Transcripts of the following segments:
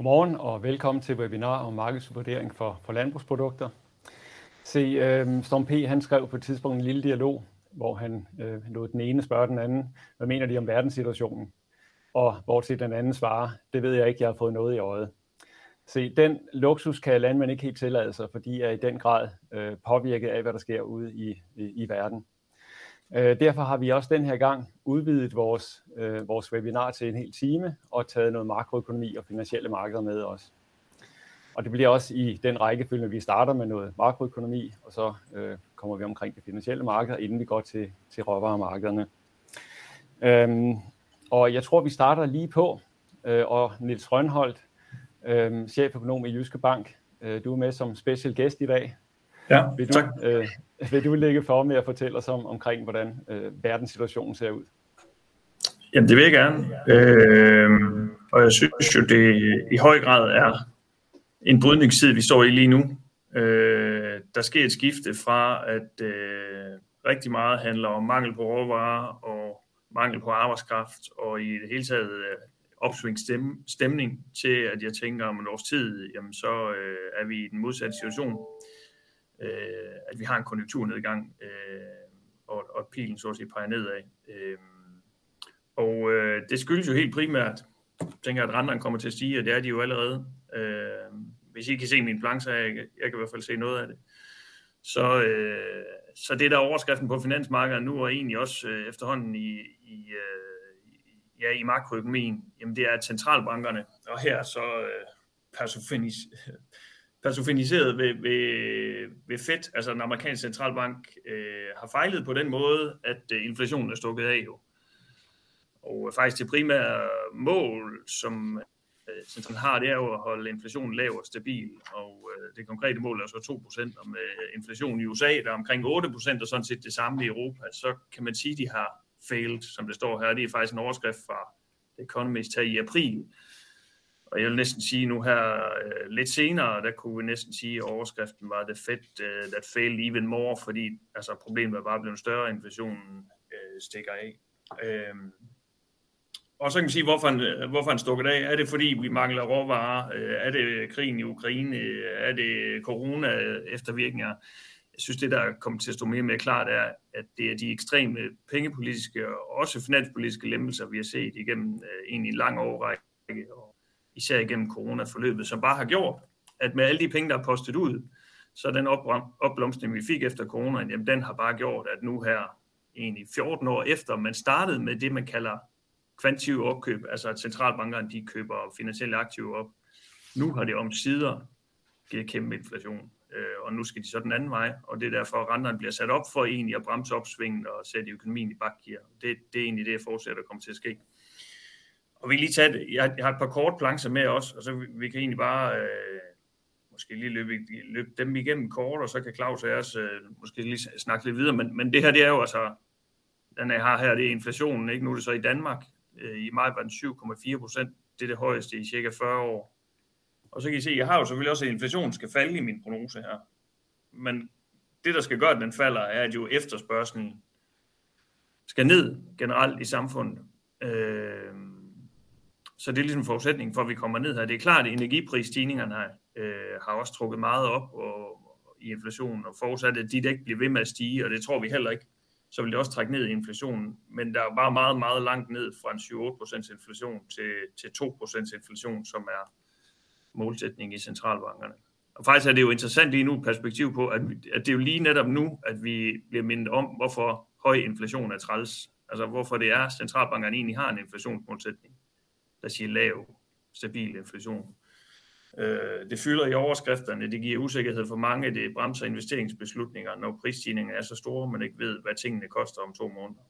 Godmorgen og velkommen til webinar om markedsvurdering for, for landbrugsprodukter. Se, øh, Storm P. han skrev på et tidspunkt en lille dialog, hvor han øh, lod den ene spørge den anden, hvad mener de om verdenssituationen? Og bortset den anden svarer, det ved jeg ikke, jeg har fået noget i øjet. Se, den luksus kan landmænd ikke helt tillade sig, fordi de er i den grad øh, påvirket af, hvad der sker ude i, i, i verden. Øh, derfor har vi også den her gang udvidet vores, øh, vores webinar til en hel time og taget noget makroøkonomi og finansielle markeder med os. Og det bliver også i den rækkefølge, at vi starter med noget makroøkonomi, og så øh, kommer vi omkring de finansielle markeder, inden vi går til, til råvaremarkederne. Øhm, og jeg tror, vi starter lige på, øh, og Nils Rønholdt, øh, cheføkonom i Jyske Bank, øh, du er med som special guest i dag. Ja, vil du, tak. Øh, vil du lægge for med at fortælle os om, omkring, hvordan øh, verdenssituationen ser ud? Jamen, det vil jeg gerne. Øh, og jeg synes jo, det i høj grad er en brydningstid, vi står i lige nu. Øh, der sker et skifte fra, at øh, rigtig meget handler om mangel på råvarer og mangel på arbejdskraft, og i det hele taget øh, opsving stemning til, at jeg tænker om et års tid, jamen så øh, er vi i den modsatte situation øh, at vi har en konjunkturnedgang, øh, og, og pilen så at sige peger nedad. Øh, og øh, det skyldes jo helt primært, jeg tænker at renterne kommer til at stige, og det er de jo allerede. Øh, hvis I kan se min planche, jeg, jeg kan i hvert fald se noget af det. Så, øh, så det der overskriften på finansmarkedet nu, og egentlig også øh, efterhånden i, i, øh, ja, i makroøkonomien, jamen det er at centralbankerne, og her så øh, personificeret ved, ved, ved Fed, altså den amerikanske centralbank, øh, har fejlet på den måde, at øh, inflationen er stukket af jo. Og øh, faktisk det primære mål, som øh, centralen har, det er jo at holde inflationen lav og stabil. Og øh, det konkrete mål er så 2%, og med inflation i USA, der er omkring 8%, og sådan set det samme i Europa, så kan man sige, at de har failed, som det står her. Det er faktisk en overskrift fra The Economist her i april, og jeg vil næsten sige nu her øh, lidt senere, der kunne vi næsten sige, at overskriften var The Fed uh, that failed even more, fordi altså, problemet er bare blevet større, inflationen øh, stikker af. Øhm, og så kan man sige, hvorfor han, hvorfor han stukket af. Er det fordi, vi mangler råvarer? Øh, er det krigen i Ukraine? Øh, er det corona eftervirkninger? Jeg synes, det der kommer til at stå mere og mere klart er, at det er de ekstreme pengepolitiske og også finanspolitiske lempelser, vi har set igennem egentlig en lang årrække. Og især igennem coronaforløbet, som bare har gjort, at med alle de penge, der er postet ud, så den opblomstring, vi fik efter corona, jamen den har bare gjort, at nu her, egentlig 14 år efter, man startede med det, man kalder kvantitative opkøb, altså at centralbankerne de køber finansielle aktiver op. Nu har det om sider givet kæmpe inflation, øh, og nu skal de så den anden vej, og det er derfor, at renterne bliver sat op for egentlig at bremse opsvingen og sætte økonomien i bakgear. Det, det er egentlig det, jeg fortsætter kommer til at ske. Og vi lige tage. Jeg, jeg har et par kort plancher med også, og så vi, vi kan egentlig bare øh, måske lige løbe, løbe dem igennem kort, og så kan Claus og os øh, måske lige snakke lidt videre. Men, men det her, det er jo altså, den jeg har her, det er inflationen, ikke? Nu er det så i Danmark. Øh, I maj var den 7,4 procent. Det er det højeste i cirka 40 år. Og så kan I se, jeg har jo selvfølgelig også, at inflationen skal falde i min prognose her. Men det, der skal gøre, at den falder, er, at jo efterspørgselen skal ned generelt i samfundet. Øh, så det er ligesom forudsætningen for, at vi kommer ned her. Det er klart, at energiprisstigningerne har, øh, har også trukket meget op og, og, i inflationen, og forudsat, at de ikke bliver ved med at stige, og det tror vi heller ikke, så vil det også trække ned i inflationen. Men der er bare meget, meget langt ned fra en 7-8% inflation til, til 2% inflation, som er målsætningen i centralbankerne. Og faktisk er det jo interessant lige nu perspektiv på, at, at det er jo lige netop nu, at vi bliver mindet om, hvorfor høj inflation er træls. Altså hvorfor det er, at centralbankerne egentlig har en inflationsmålsætning der siger lav, stabil inflation. Øh, det fylder i overskrifterne, det giver usikkerhed for mange, det bremser investeringsbeslutninger, når prisstigningen er så store, man ikke ved, hvad tingene koster om to måneder.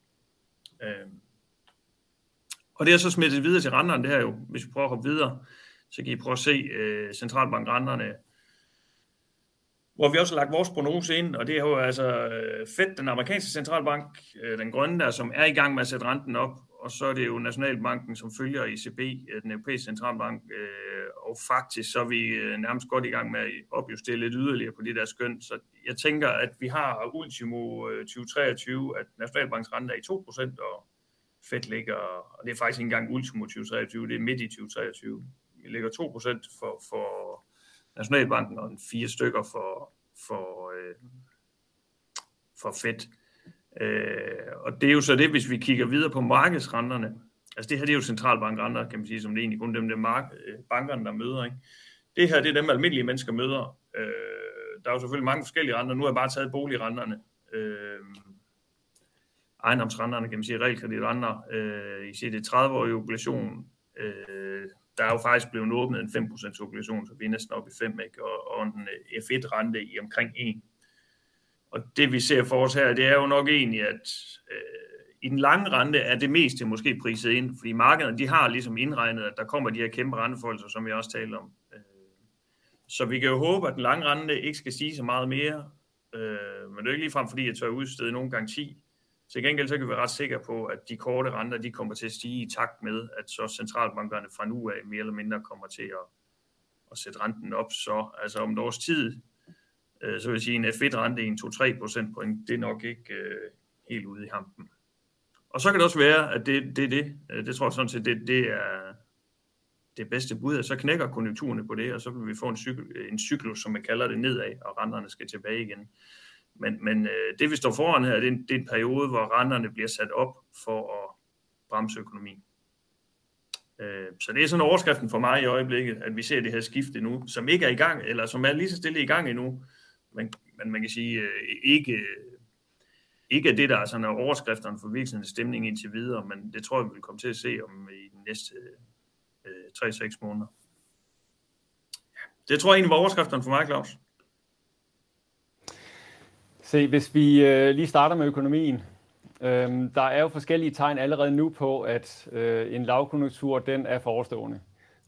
Øh, og det er så smittet videre til renterne, det her jo, hvis vi prøver at hoppe videre, så kan I prøve at se øh, centralbankrenterne, hvor vi også har lagt vores prognose ind, og det er jo altså øh, Fed, den amerikanske centralbank, øh, den grønne der, som er i gang med at sætte renten op, og så er det jo Nationalbanken, som følger ECB, øh, den europæiske centralbank, øh, og faktisk så er vi øh, nærmest godt i gang med at opjustere lidt yderligere på det der skøn. Så jeg tænker, at vi har ultimo øh, 2023, at Nationalbankens rente er i 2%, og Fed ligger, og det er faktisk ikke engang ultimo 2023, det er midt i 2023, vi ligger 2% for, for Nationalbanken og en fire stykker for, for, øh, for Fed. Øh, og det er jo så det, hvis vi kigger videre på markedsrenterne. Altså det her det er jo centralbankrenter, kan man sige, som det er egentlig kun dem, der mark- øh, bankerne, der møder. Ikke? Det her det er dem, almindelige mennesker møder. Øh, der er jo selvfølgelig mange forskellige renter. Nu har jeg bare taget boligrenterne. Øh, ejendomsrenterne, kan man sige, realkreditrenter. Øh, I siger, det 30-årige obligation. Øh, der er jo faktisk blevet åbnet en 5% obligation, så vi er næsten oppe i 5, ikke? Og, og en øh, F1-rente i omkring 1. Og det vi ser for os her, det er jo nok egentlig, at øh, i den lange rente er det meste måske priset ind, fordi markederne de har ligesom indregnet, at der kommer de her kæmpe renteforholdelser, som vi også talte om. Øh, så vi kan jo håbe, at den lange rente ikke skal stige så meget mere, øh, men det er ikke ligefrem, fordi jeg tør udstede nogen garanti. Til gengæld så kan vi være ret sikre på, at de korte renter de kommer til at stige i takt med, at så centralbankerne fra nu af mere eller mindre kommer til at, at sætte renten op. Så altså om et års tid, øh, så vil jeg sige, en F1-rente i en 2-3 procentpoint, det er nok ikke øh, helt ude i hampen. Og så kan det også være, at det, det er det. det. det tror jeg sådan set, det, det er det bedste bud, at så knækker konjunkturerne på det, og så vil vi få en, cykel, en cyklus, som man kalder det, nedad, og renterne skal tilbage igen. Men, men øh, det vi står foran her, det er, en, det er en periode, hvor renterne bliver sat op for at bremse økonomien. Øh, så det er sådan overskriften for mig i øjeblikket, at vi ser det her skifte nu, som ikke er i gang, eller som er lige så stille i gang endnu, men, man, man kan sige, øh, ikke, øh, ikke er det, der er sådan overskrifterne for virksomhedens stemning indtil videre, men det tror jeg, vi vil komme til at se om øh, i de næste øh, 3-6 måneder. Det tror jeg egentlig var overskrifterne for mig, Claus. Se, hvis vi øh, lige starter med økonomien. Øhm, der er jo forskellige tegn allerede nu på, at øh, en lavkonjunktur, den er forestående.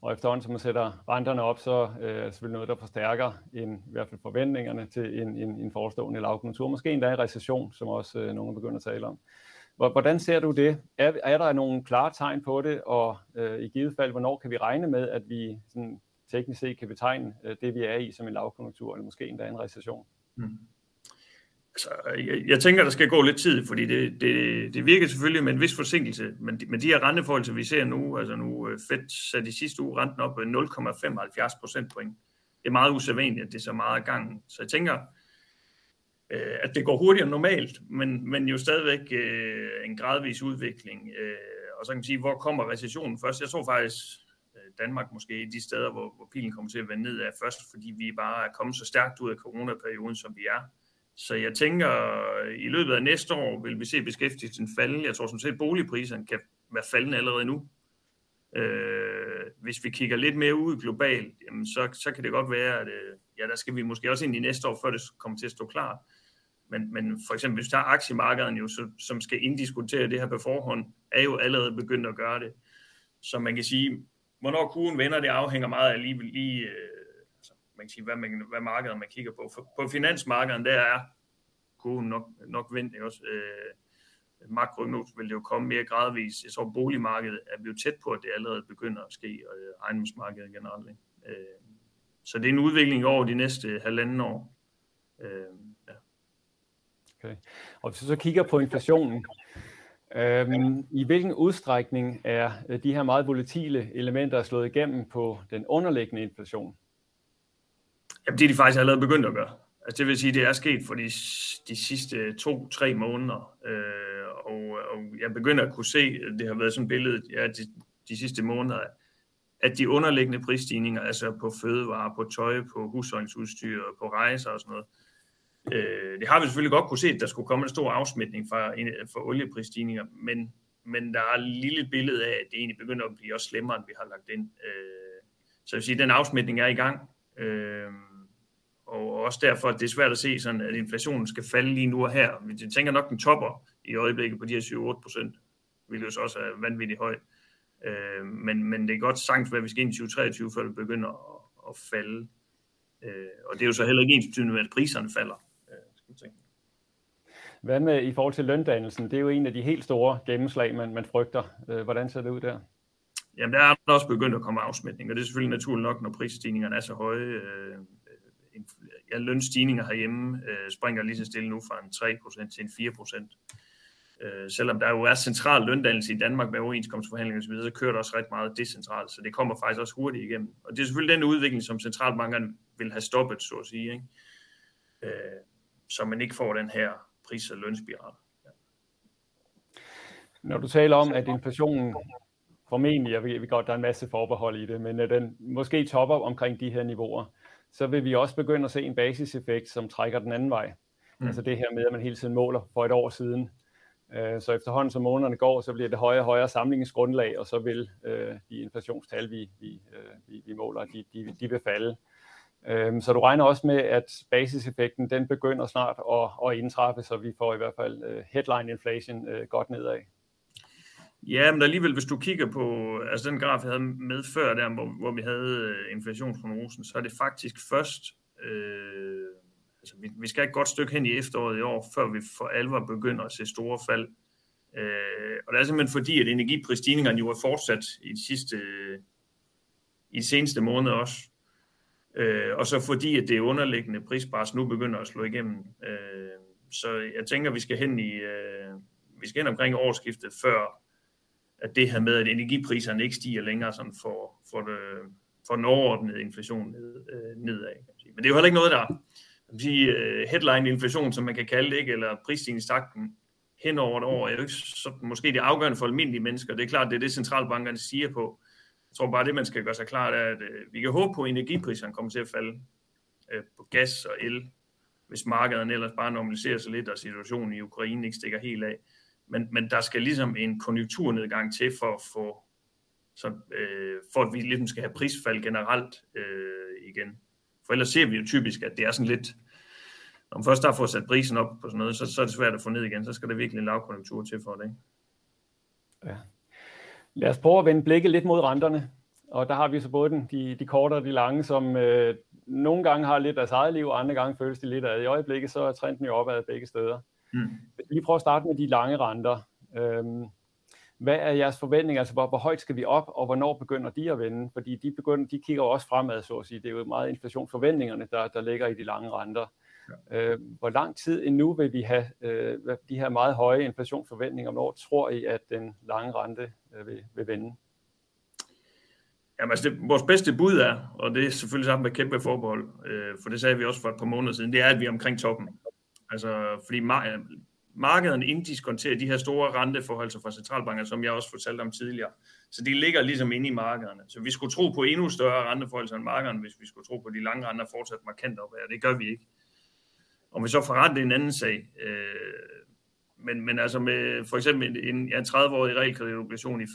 Og efterhånden, som man sætter renterne op, så øh, er det selvfølgelig noget, der forstærker en, i hvert fald forventningerne til en, en, en forestående lavkonjunktur. Måske endda en recession, som også øh, nogen begynder at tale om. Hvordan ser du det? Er, er der nogle klare tegn på det, og øh, i givet fald, hvornår kan vi regne med, at vi sådan, teknisk set kan betegne øh, det, vi er i, som en lavkonjunktur, eller måske endda en recession? Mm. Altså, jeg, jeg tænker, der skal gå lidt tid, fordi det, det, det virker selvfølgelig med en vis forsinkelse, men de, men de her renteforhold, som vi ser nu, altså nu øh, Fed satte i sidste uge renten op øh, 0,75 procentpoint. Det er meget usædvanligt, at det er så meget af gangen. Så jeg tænker, øh, at det går hurtigere end normalt, men, men jo stadigvæk øh, en gradvis udvikling. Øh, og så kan man sige, hvor kommer recessionen først? Jeg tror faktisk, Danmark måske de steder, hvor, hvor pilen kommer til at vende nedad først, fordi vi bare er kommet så stærkt ud af coronaperioden, som vi er. Så jeg tænker, i løbet af næste år vil vi se beskæftigelsen falde. Jeg tror som set, boligpriserne kan være faldende allerede nu. Øh, hvis vi kigger lidt mere ud globalt, jamen så, så kan det godt være, at øh, ja, der skal vi måske også ind i næste år, før det kommer til at stå klart. Men, men for eksempel, hvis vi tager aktiemarkedet, jo, så, som skal inddiskutere det her på forhånd, er jo allerede begyndt at gøre det. Så man kan sige, hvornår kurven vender, det afhænger meget af lige, lige øh, man kan sige, hvad, man, hvad markedet man kigger på. For, på finansmarkedet, der er god nok, nok vendt, også? Øh, makroøkonomisk vil det jo komme mere gradvist. Jeg tror, boligmarkedet er blevet tæt på, at det allerede begynder at ske, og øh, ejendomsmarkedet generelt. Øh, så det er en udvikling over de næste halvanden år. Øh, ja. Okay. Og hvis vi så kigger på inflationen, Øhm, I hvilken udstrækning er øh, de her meget volatile elementer slået igennem på den underliggende inflation? Jamen, det er de faktisk allerede begyndt at gøre. Altså, det vil sige, det er sket for de, de sidste to-tre måneder. Øh, og, og jeg begynder at kunne se, det har været sådan et billede ja, de, de sidste måneder, at de underliggende prisstigninger, altså på fødevarer, på tøj, på husholdningsudstyr, på rejser og sådan noget, øh, det har vi selvfølgelig godt kunne se, at der skulle komme en stor afsmitning fra, for olieprisstigninger, men, men der er et lille billede af, at det egentlig begynder at blive også slemmere, end vi har lagt ind. Øh, så jeg vil sige, at den afsmitning er i gang. Øh, og også derfor, at det er svært at se, sådan, at inflationen skal falde lige nu og her. Vi tænker nok, den topper i øjeblikket på de her 7-8 procent, hvilket jo så også er vanvittigt højt. Øh, men, men det er godt sagtens, at vi skal ind i 2023, før det begynder at, at falde. Øh, og det er jo så heller ikke ens betydende med, at priserne falder. Øh, skal tænke. Hvad med i forhold til løndannelsen? Det er jo en af de helt store gennemslag, man, man frygter. Øh, hvordan ser det ud der? Jamen, der er også begyndt at komme afsmitning, og det er selvfølgelig naturligt nok, når prisstigningerne er så høje. Øh, ja, lønstigninger herhjemme øh, springer lige så stille nu fra en 3% til en 4%. Øh, selvom der jo er central løndannelse i Danmark med overenskomstforhandlinger osv., så kører der også ret meget decentralt, så det kommer faktisk også hurtigt igennem. Og det er selvfølgelig den udvikling, som centralbankerne vil have stoppet, så at sige, ikke? Øh, så man ikke får den her pris- og lønspiral. Ja. Når du taler om, at inflationen formentlig, jeg ved godt, der er en masse forbehold i det, men den måske topper omkring de her niveauer, så vil vi også begynde at se en basiseffekt, som trækker den anden vej. Mm. Altså det her med, at man hele tiden måler for et år siden. Øh, så efterhånden som månederne går, så bliver det højere og højere samlingsgrundlag, og så vil øh, de inflationstal, vi, vi, øh, vi, vi måler, de, de, de vil falde. Så du regner også med, at basiseffekten den begynder snart at, at indtræffe, så vi får i hvert fald headline inflation godt nedad. Ja, men alligevel, hvis du kigger på altså den graf, jeg havde med før, der, hvor, hvor vi havde øh, inflationsprognosen, så er det faktisk først øh, altså, vi, vi skal et godt stykke hen i efteråret i år, før vi for alvor begynder at se store fald. Øh, og det er simpelthen fordi, at energiprisstigningerne jo er fortsat i de sidste, i de seneste måneder også. Øh, og så fordi, at det underliggende prispres nu begynder at slå igennem. Øh, så jeg tænker, vi skal hen i, øh, vi skal hen omkring årsskiftet, før at det her med, at energipriserne ikke stiger længere sådan for, for, det, for den overordnede inflation ned, øh, nedad. Men det er jo heller ikke noget, der kan sige, øh, headline-inflation, som man kan kalde det, ikke? eller prisstigningstakten hen over et år, er jo ikke så, måske det afgørende for almindelige mennesker. Det er klart, det er det, centralbankerne siger på. Jeg tror bare, det man skal gøre sig klart er, at øh, vi kan håbe på, at energipriserne kommer til at falde øh, på gas og el, hvis markederne ellers bare normaliserer sig lidt, og situationen i Ukraine ikke stikker helt af. Men, men der skal ligesom en konjunkturnedgang til for at få så, øh, for at vi ligesom skal have prisfald generelt øh, igen. For ellers ser vi jo typisk, at det er sådan lidt, når man først har fået sat prisen op på sådan noget, så, så er det svært at få ned igen. Så skal der virkelig en lavkonjunktur til for det. Ikke? Ja. Lad os prøve at vende blikket lidt mod renterne. Og der har vi så både den, de, de korte og de lange, som øh, nogle gange har lidt af deres eget liv, og andre gange føles de lidt af. I øjeblikket så er trenden jo opad begge steder. Mm. Vi prøver at starte med de lange renter. Øhm, hvad er jeres forventninger? Altså, hvor, hvor højt skal vi op, og hvornår begynder de at vende? Fordi de, begynder, de kigger også fremad, så at sige. Det er jo meget inflationsforventningerne, der, der ligger i de lange renter. Ja. Øh, hvor lang tid endnu vil vi have øh, de her meget høje inflationsforventninger? Hvornår tror I, at den lange rente øh, vil, vil vende? Jamen, altså det, vores bedste bud er, og det er selvfølgelig sammen med kæmpe forbehold, øh, for det sagde vi også for et par måneder siden, det er, at vi er omkring toppen. Altså, fordi øh, markederne inddiskonterer de her store renteforhold fra centralbanker, som jeg også fortalte om tidligere. Så de ligger ligesom inde i markederne. Så vi skulle tro på endnu større renteforhold end markederne, hvis vi skulle tro på, at de lange renter fortsat markant op, og det gør vi ikke. Og vi så forrente en anden sag. Øh, men, men altså med for eksempel en ja, 30-årig realkreditobligation i 5%,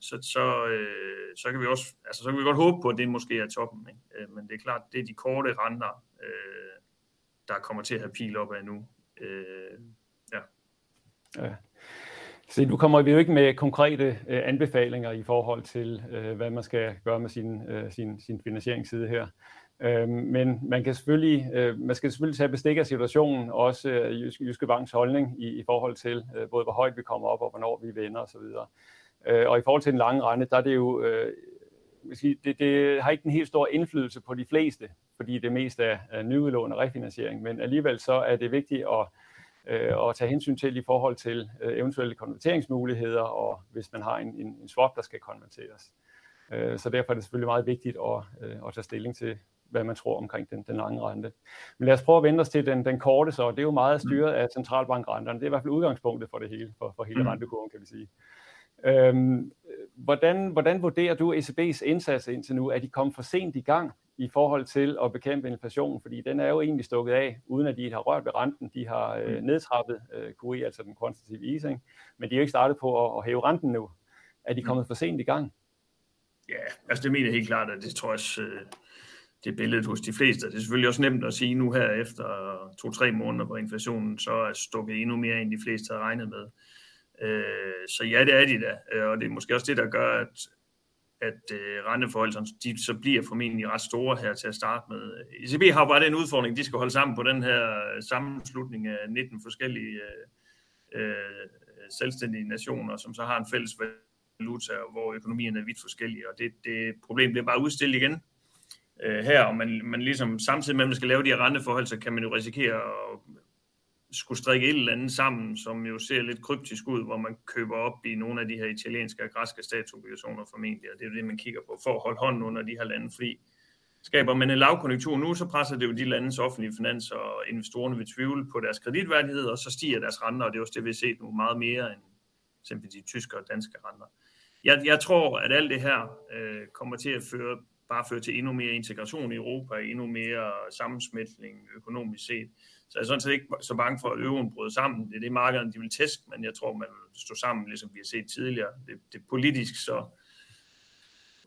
så, så, øh, så, kan vi også, altså, så kan vi godt håbe på, at det måske er toppen. Ikke? Øh, men det er klart, det er de korte renter, øh, der kommer til at have pil op af nu. Øh, Ja. Se, nu kommer vi jo ikke med konkrete øh, anbefalinger i forhold til, øh, hvad man skal gøre med sin, øh, sin, sin finansieringsside her. Øh, men man kan selvfølgelig, øh, man skal selvfølgelig tage bestik af situationen, også øh, Jyske, Jyske Banks holdning i, i forhold til øh, både hvor højt vi kommer op og hvornår vi vender osv. Øh, og i forhold til den lange rente, der er det jo, øh, det, det har ikke en helt stor indflydelse på de fleste, fordi det mest er, nyudlån og refinansiering, men alligevel så er det vigtigt at øh, og tage hensyn til i forhold til øh, eventuelle konverteringsmuligheder, og hvis man har en, en, en swap, der skal konverteres. Øh, så derfor er det selvfølgelig meget vigtigt at, øh, at tage stilling til, hvad man tror omkring den, den lange rente. Men lad os prøve at vende os til den, den korte så. Det er jo meget styret af centralbankrenterne. Det er i hvert fald udgangspunktet for det hele, for, for hele mm. rentekurven, kan vi sige. Øhm, hvordan, hvordan vurderer du ECB's indsats indtil nu? Er de kommet for sent i gang i forhold til at bekæmpe inflationen? Fordi den er jo egentlig stukket af, uden at de har rørt ved renten. De har øh, mm. nedtrappet øh, QE, altså den quantitative easing, men de er jo ikke startet på at, at hæve renten nu. Er de mm. kommet for sent i gang? Ja, altså det mener jeg helt klart, at det tror jeg også, øh, det er billedet hos de fleste. Det er selvfølgelig også nemt at sige nu her efter to-tre måneder, hvor inflationen så er stukket endnu mere, end de fleste har regnet med. Øh, så ja, det er de da, øh, og det er måske også det, der gør, at, at øh, renteforholdene de så bliver formentlig ret store her til at starte med. ECB har bare den udfordring, de skal holde sammen på den her øh, sammenslutning af 19 forskellige øh, øh, selvstændige nationer, som så har en fælles valuta, hvor økonomierne er vidt forskellige, og det, det problem bliver bare udstillet igen øh, her, og man, man ligesom samtidig med, at man skal lave de her renteforhold, så kan man jo risikere at skulle strikke et eller andet sammen, som jo ser lidt kryptisk ud, hvor man køber op i nogle af de her italienske og græske statsobligationer formentlig, og det er jo det, man kigger på for at holde hånden under de her lande, fordi skaber man en lavkonjunktur nu, så presser det jo de landes offentlige finanser, og investorerne vil tvivle på deres kreditværdighed, og så stiger deres renter, og det er også det, vi har set nu meget mere end simpelthen de tyske og danske renter. Jeg, jeg tror, at alt det her øh, kommer til at føre, bare føre til endnu mere integration i Europa, endnu mere sammensmeltning økonomisk set. Så jeg er sådan set ikke så bange for, at euroen bryder sammen. Det er det, markederne de vil teste, men jeg tror, man vil stå sammen, ligesom vi har set tidligere. Det, det politisk så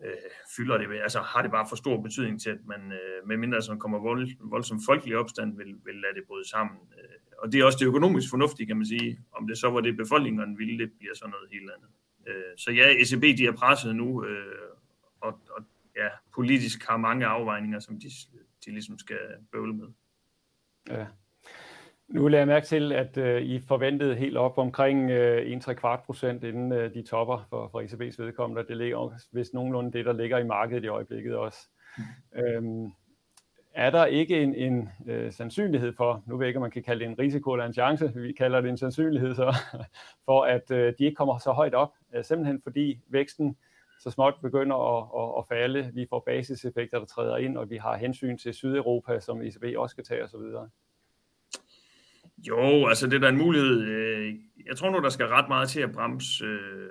øh, fylder det, altså har det bare for stor betydning til, at man, øh, medmindre som kommer vold, voldsom folkelig opstand, vil, vil lade det bryde sammen. Øh, og det er også det økonomisk fornuftige, kan man sige. Om det så var det befolkningen ville, det bliver så noget helt andet. Øh, så ja, ECB de er presset nu, øh, og, og ja, politisk har mange afvejninger, som de, de ligesom skal bøvle med. Ja. Nu lader jeg mærke til, at øh, I forventede helt op omkring øh, 1 kvart procent inden øh, de topper for, for ECB's vedkommende. Det ligger hvis nogenlunde det, der ligger i markedet i øjeblikket også. Mm. Er der ikke en, en øh, sandsynlighed for, nu ved jeg ikke, om man kan kalde det en risiko eller en chance, vi kalder det en sandsynlighed så, for at øh, de ikke kommer så højt op, øh, simpelthen fordi væksten så småt begynder at, at, at falde. Vi får basiseffekter, der træder ind, og vi har hensyn til Sydeuropa, som ECB også skal tage osv. Jo, altså det er da en mulighed. Øh, jeg tror nu, der skal ret meget til at bremse. Øh,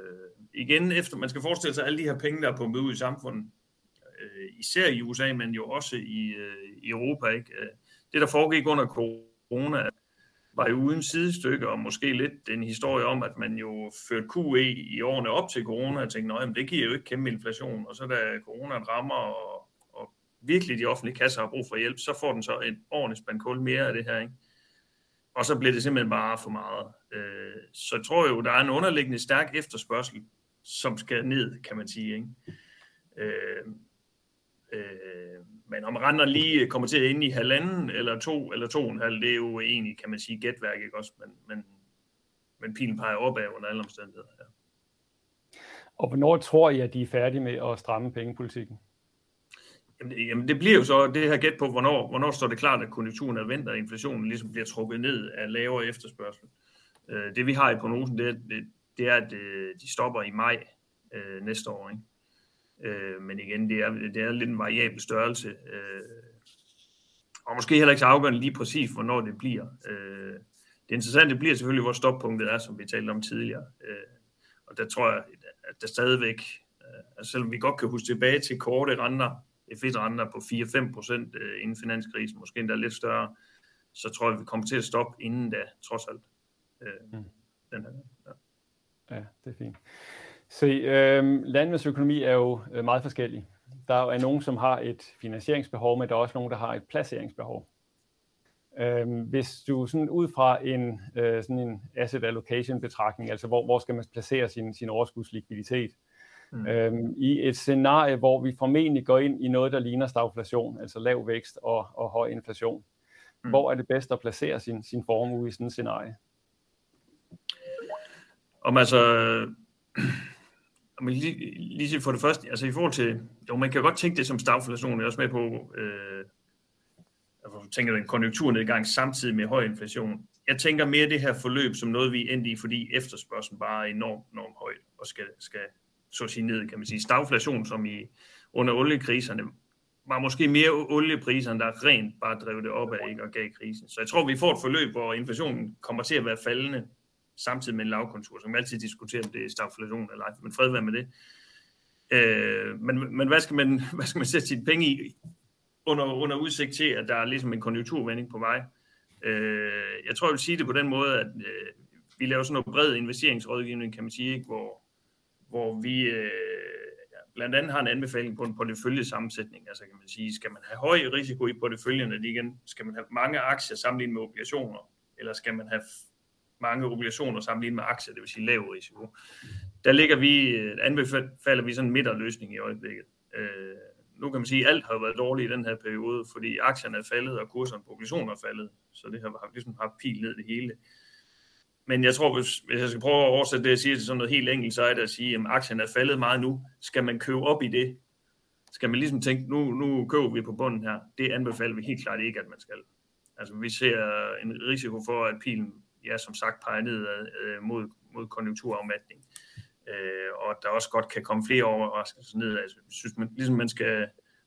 igen, efter man skal forestille sig alle de her penge, der er pumpet ud i samfundet, øh, især i USA, men jo også i, i Europa. Ikke? Det, der foregik under corona, var jo uden sidestykke, og måske lidt en historie om, at man jo førte QE i årene op til corona, og tænkte, at det giver jo ikke kæmpe inflation, og så da corona rammer, og, og virkelig de offentlige kasser har brug for hjælp, så får den så en ordentlig spand kul mere af det her. Ikke? Og så bliver det simpelthen bare for meget. Øh, så jeg tror jo, der er en underliggende stærk efterspørgsel, som skal ned, kan man sige. Ikke? Øh, øh, men om renter lige kommer til at ind i halvanden, eller to, eller to og en halv, det er jo egentlig, kan man sige, gætværk, ikke også? Men, men, men pilen peger opad under alle omstændigheder. Ja. Og hvornår tror I, at de er færdige med at stramme pengepolitikken? Jamen, det bliver jo så det her gæt på, hvornår, hvornår står det klart, at konjunkturen er vendt, og inflationen ligesom bliver trukket ned af lavere efterspørgsel. Øh, det vi har i prognosen, det er, det, det er at øh, de stopper i maj øh, næste år. Ikke? Øh, men igen, det er, det er lidt en variabel størrelse. Øh, og måske heller ikke så afgørende lige præcis, hvornår det bliver. Øh, det interessante bliver selvfølgelig, hvor stoppunktet er, som vi talte om tidligere. Øh, og der tror jeg, at der stadigvæk, øh, altså selvom vi godt kan huske tilbage til korte renter, F1-renter på 4-5 procent øh, inden finanskrisen, måske endda lidt større, så tror jeg, vi kommer til at stoppe inden da, trods alt. Øh, mm. den her, ja. ja, det er fint. Se, øh, landmandsøkonomi er jo øh, meget forskellig. Der er nogen, som har et finansieringsbehov, men der er også nogen, der har et placeringsbehov. Øh, hvis du sådan ud fra en, øh, sådan en asset allocation betragtning, altså hvor, hvor skal man placere sin, sin overskudslikviditet, mm. øhm, i et scenarie, hvor vi formentlig går ind i noget, der ligner stagflation, altså lav vækst og, og høj inflation. Mm. Hvor er det bedst at placere sin, sin formue i sådan et scenarie? Om altså, om lige, lige for det første, altså i forhold til, jo man kan godt tænke det som stagflation, jeg er også med på, øh, jeg tænker en konjunkturnedgang samtidig med høj inflation. Jeg tænker mere det her forløb som noget, vi endte i, fordi efterspørgselen bare er enormt, enormt højt og skal, skal, så at sige ned, kan man sige. Stagflation, som i under oliekriserne, var måske mere oliepriserne, der rent bare drev det op af ikke, og gav krisen. Så jeg tror, vi får et forløb, hvor inflationen kommer til at være faldende, samtidig med en lavkontur, som altid diskutere, om det er stagflation eller ej, men fred være med det. Øh, men, men hvad, skal man, hvad skal man sætte sine penge i under, under udsigt til, at der er ligesom en konjunkturvending på vej? Øh, jeg tror, jeg vil sige det på den måde, at øh, vi laver sådan noget bred investeringsrådgivning, kan man sige, ikke, hvor, hvor vi øh, blandt andet har en anbefaling på en porteføljesammensætning. Altså kan man sige, skal man have høj risiko i porteføljen, igen, skal man have mange aktier sammenlignet med obligationer, eller skal man have mange obligationer sammenlignet med aktier, det vil sige lav risiko. Der ligger vi, øh, anbefaler vi sådan en midterløsning i øjeblikket. Øh, nu kan man sige, at alt har været dårligt i den her periode, fordi aktierne er faldet, og kurserne på obligationer er faldet. Så det har ligesom haft pil ned det hele. Men jeg tror, hvis, hvis jeg skal prøve at oversætte det, jeg siger til sådan noget helt enkelt, så er det at sige, at aktien er faldet meget nu. Skal man købe op i det? Skal man ligesom tænke, nu, nu køber vi på bunden her? Det anbefaler vi helt klart ikke, at man skal. Altså vi ser en risiko for, at pilen, ja, som sagt, peger ned øh, øh, mod, mod konjunkturafmatning. Øh, og der også godt kan komme flere overraskelser ned. Altså, jeg synes, man, ligesom man skal,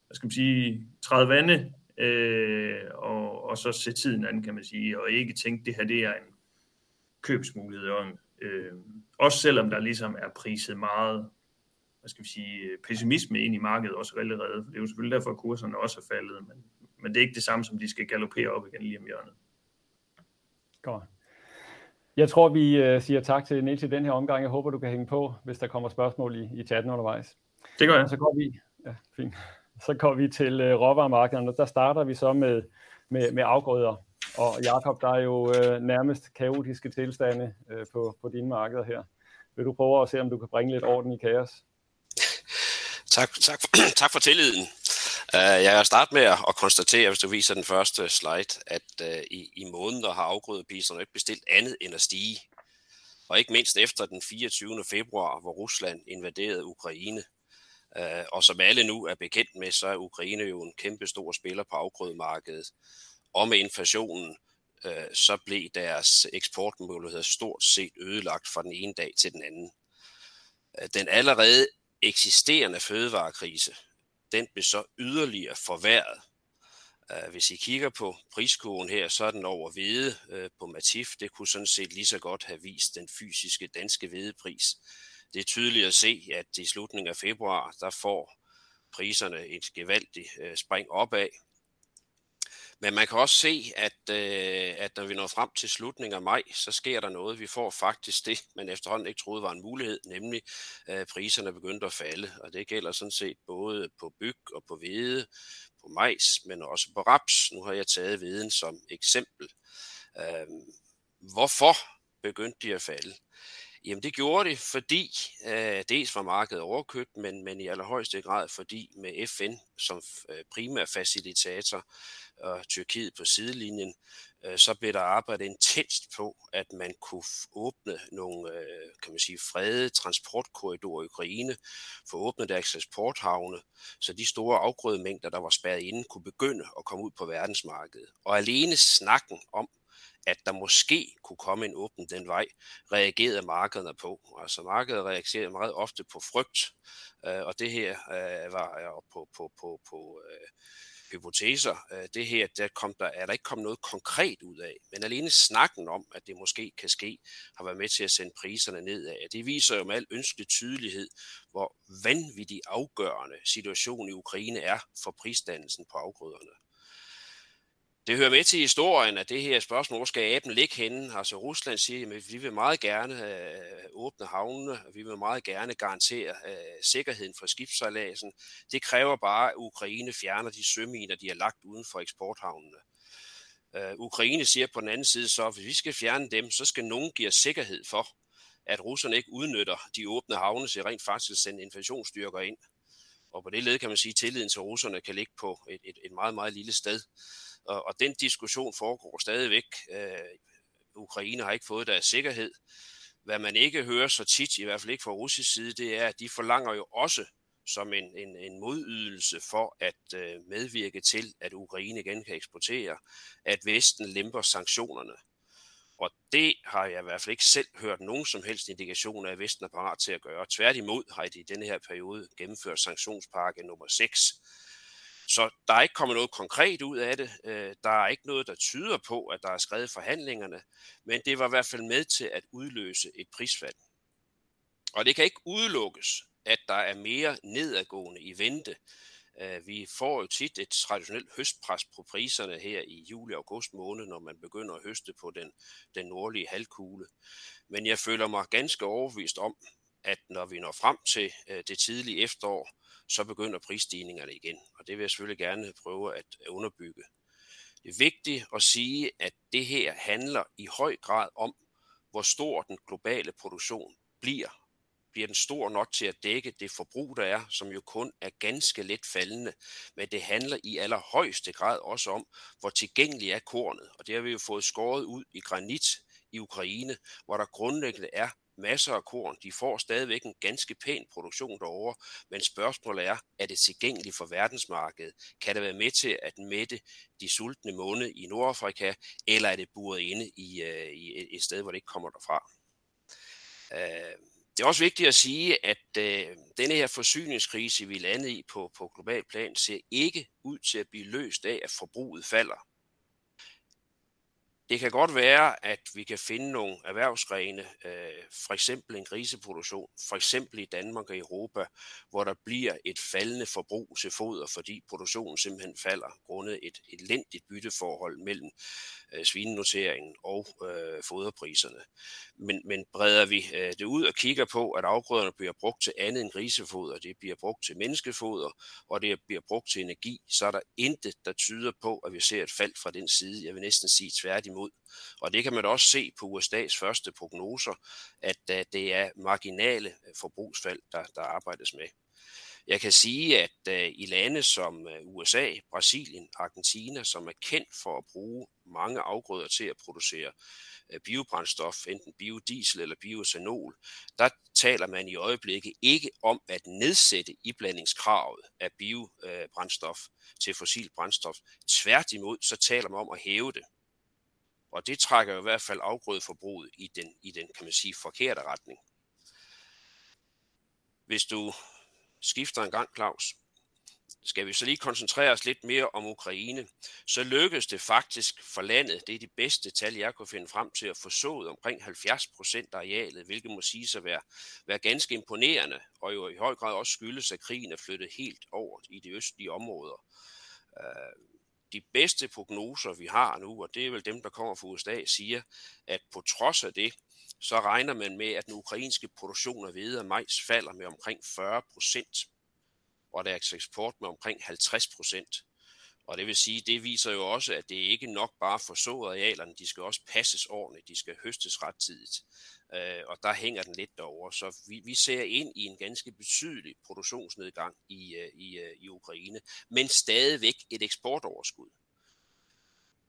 hvad skal man sige, træde vande, øh, og, og så se tiden an, kan man sige, og ikke tænke, det her det er en købsmulighed. Og, øh, også selvom der ligesom er priset meget hvad skal vi sige, pessimisme ind i markedet også allerede. Det er jo selvfølgelig derfor, at kurserne også er faldet, men, men det er ikke det samme, som de skal galopere op igen lige om hjørnet. Godt. Jeg tror, vi øh, siger tak til Niels i den her omgang. Jeg håber, du kan hænge på, hvis der kommer spørgsmål i, i chatten undervejs. Det gør jeg. Så går vi, ja, fint. Så går vi til uh, råvaremarkederne, og der starter vi så med, med, med afgrøder. Og Jakob, der er jo øh, nærmest kaotiske tilstande øh, på, på dine markeder her. Vil du prøve at se, om du kan bringe lidt orden i kaos? Tak, tak, tak for tilliden. Uh, jeg vil starte med at konstatere, hvis du viser den første slide, at uh, i, i måneder har afgrødepriserne ikke bestilt andet end at stige. Og ikke mindst efter den 24. februar, hvor Rusland invaderede Ukraine. Uh, og som alle nu er bekendt med, så er Ukraine jo en kæmpe stor spiller på afgrødemarkedet. Og med inflationen, øh, så blev deres eksportmuligheder stort set ødelagt fra den ene dag til den anden. Øh, den allerede eksisterende fødevarekrise, den blev så yderligere forværret. Øh, hvis I kigger på priskurven her, så er den over hvede på Matif. Det kunne sådan set lige så godt have vist den fysiske danske hvedepris. Det er tydeligt at se, at i slutningen af februar, der får priserne et gevaldigt spring opad. Men man kan også se, at, øh, at når vi når frem til slutningen af maj, så sker der noget. Vi får faktisk det, man efterhånden ikke troede var en mulighed, nemlig at priserne begyndte at falde. Og det gælder sådan set både på byg og på hvede, på majs, men også på raps. Nu har jeg taget hveden som eksempel. Øh, hvorfor begyndte de at falde? Jamen det gjorde det, fordi øh, dels var markedet overkøbt, men, men i allerhøjeste grad fordi med FN som øh, primær facilitator og Tyrkiet på sidelinjen, øh, så blev der arbejdet intenst på, at man kunne åbne nogle, øh, kan man sige, fredede transportkorridorer i Ukraine, få åbnet deres eksporthavne, så de store afgrødemængder, der var spærret inde, kunne begynde at komme ud på verdensmarkedet. Og alene snakken om, at der måske kunne komme en åbning den vej, reagerede markederne på. Altså markedet reagerede meget ofte på frygt, øh, og det her øh, var på, på, på, på øh, hypoteser. Øh, det her, der, kom der er der ikke kommet noget konkret ud af, men alene snakken om, at det måske kan ske, har været med til at sende priserne nedad. Det viser jo med al ønskelig tydelighed, hvor vanvittig afgørende situationen i Ukraine er for prisdannelsen på afgrøderne det hører med til historien, at det her spørgsmål, hvor skal aben ligge henne? Altså Rusland siger, at vi vil meget gerne øh, åbne havnene, og vi vil meget gerne garantere øh, sikkerheden for skibssejladsen. Det kræver bare, at Ukraine fjerner de søminer, de har lagt uden for eksporthavnene. Øh, Ukraine siger på den anden side så, at hvis vi skal fjerne dem, så skal nogen give os sikkerhed for, at russerne ikke udnytter de åbne havne til rent faktisk sende invasionsstyrker ind. Og på det led kan man sige, at tilliden til russerne kan ligge på et, et, et meget, meget lille sted. Og, og den diskussion foregår stadigvæk. Øh, Ukraine har ikke fået deres sikkerhed. Hvad man ikke hører så tit, i hvert fald ikke fra russisk side, det er, at de forlanger jo også som en, en, en modydelse for at øh, medvirke til, at Ukraine igen kan eksportere, at Vesten lemper sanktionerne. Og det har jeg i hvert fald ikke selv hørt nogen som helst indikation af, at Vesten er parat til at gøre. Tværtimod har de i denne her periode gennemført sanktionspakke nummer 6, så der er ikke kommet noget konkret ud af det. Øh, der er ikke noget, der tyder på, at der er skrevet forhandlingerne, men det var i hvert fald med til at udløse et prisfald. Og det kan ikke udelukkes, at der er mere nedadgående i vente. Øh, vi får jo tit et traditionelt høstpres på priserne her i juli og august måned, når man begynder at høste på den, den nordlige halvkugle. Men jeg føler mig ganske overbevist om, at når vi når frem til øh, det tidlige efterår, så begynder prisstigningerne igen. Og det vil jeg selvfølgelig gerne prøve at underbygge. Det er vigtigt at sige, at det her handler i høj grad om, hvor stor den globale produktion bliver. Bliver den stor nok til at dække det forbrug, der er, som jo kun er ganske let faldende. Men det handler i allerhøjeste grad også om, hvor tilgængelig er kornet. Og det har vi jo fået skåret ud i granit i Ukraine, hvor der grundlæggende er masser af korn. De får stadigvæk en ganske pæn produktion derovre, men spørgsmålet er, er det tilgængeligt for verdensmarkedet? Kan det være med til at mætte de sultne måne i Nordafrika, eller er det buret inde i, øh, i et sted, hvor det ikke kommer derfra? Øh, det er også vigtigt at sige, at øh, denne her forsyningskrise, vi landede i på, på global plan, ser ikke ud til at blive løst af, at forbruget falder. Det kan godt være, at vi kan finde nogle erhvervsgrene, øh, for eksempel en griseproduktion, for eksempel i Danmark og Europa, hvor der bliver et faldende forbrug til foder, fordi produktionen simpelthen falder grundet et elendigt bytteforhold mellem øh, svinenoteringen og øh, foderpriserne. Men, men breder vi øh, det ud og kigger på, at afgrøderne bliver brugt til andet end grisefoder, det bliver brugt til menneskefoder, og det bliver brugt til energi, så er der intet, der tyder på, at vi ser et fald fra den side. Jeg vil næsten sige tværtimod. Og det kan man også se på USA's første prognoser, at øh, det er marginale øh, forbrugsfald, der, der arbejdes med. Jeg kan sige, at øh, i lande som USA, Brasilien, Argentina, som er kendt for at bruge mange afgrøder til at producere biobrændstof, enten biodiesel eller bioethanol, der taler man i øjeblikket ikke om at nedsætte iblandingskravet af biobrændstof til fossil brændstof. Tværtimod så taler man om at hæve det. Og det trækker i hvert fald afgrødeforbruget i den, i den kan man sige, forkerte retning. Hvis du skifter en gang, Claus, skal vi så lige koncentrere os lidt mere om Ukraine, så lykkedes det faktisk for landet, det er de bedste tal, jeg kunne finde frem til, at få sået omkring 70 procent af arealet, hvilket må sige at være, være ganske imponerende, og jo i høj grad også skyldes, at krigen er flyttet helt over i de østlige områder. Øh, de bedste prognoser, vi har nu, og det er vel dem, der kommer fra USA, siger, at på trods af det, så regner man med, at den ukrainske produktion af hvede og majs falder med omkring 40 procent, og deres eksport med omkring 50 procent. Og det vil sige, det viser jo også, at det ikke nok bare for så arealerne, de skal også passes ordentligt, de skal høstes rettidigt. Øh, og der hænger den lidt derover. Så vi, vi ser ind i en ganske betydelig produktionsnedgang i, øh, i, øh, i Ukraine, men stadigvæk et eksportoverskud.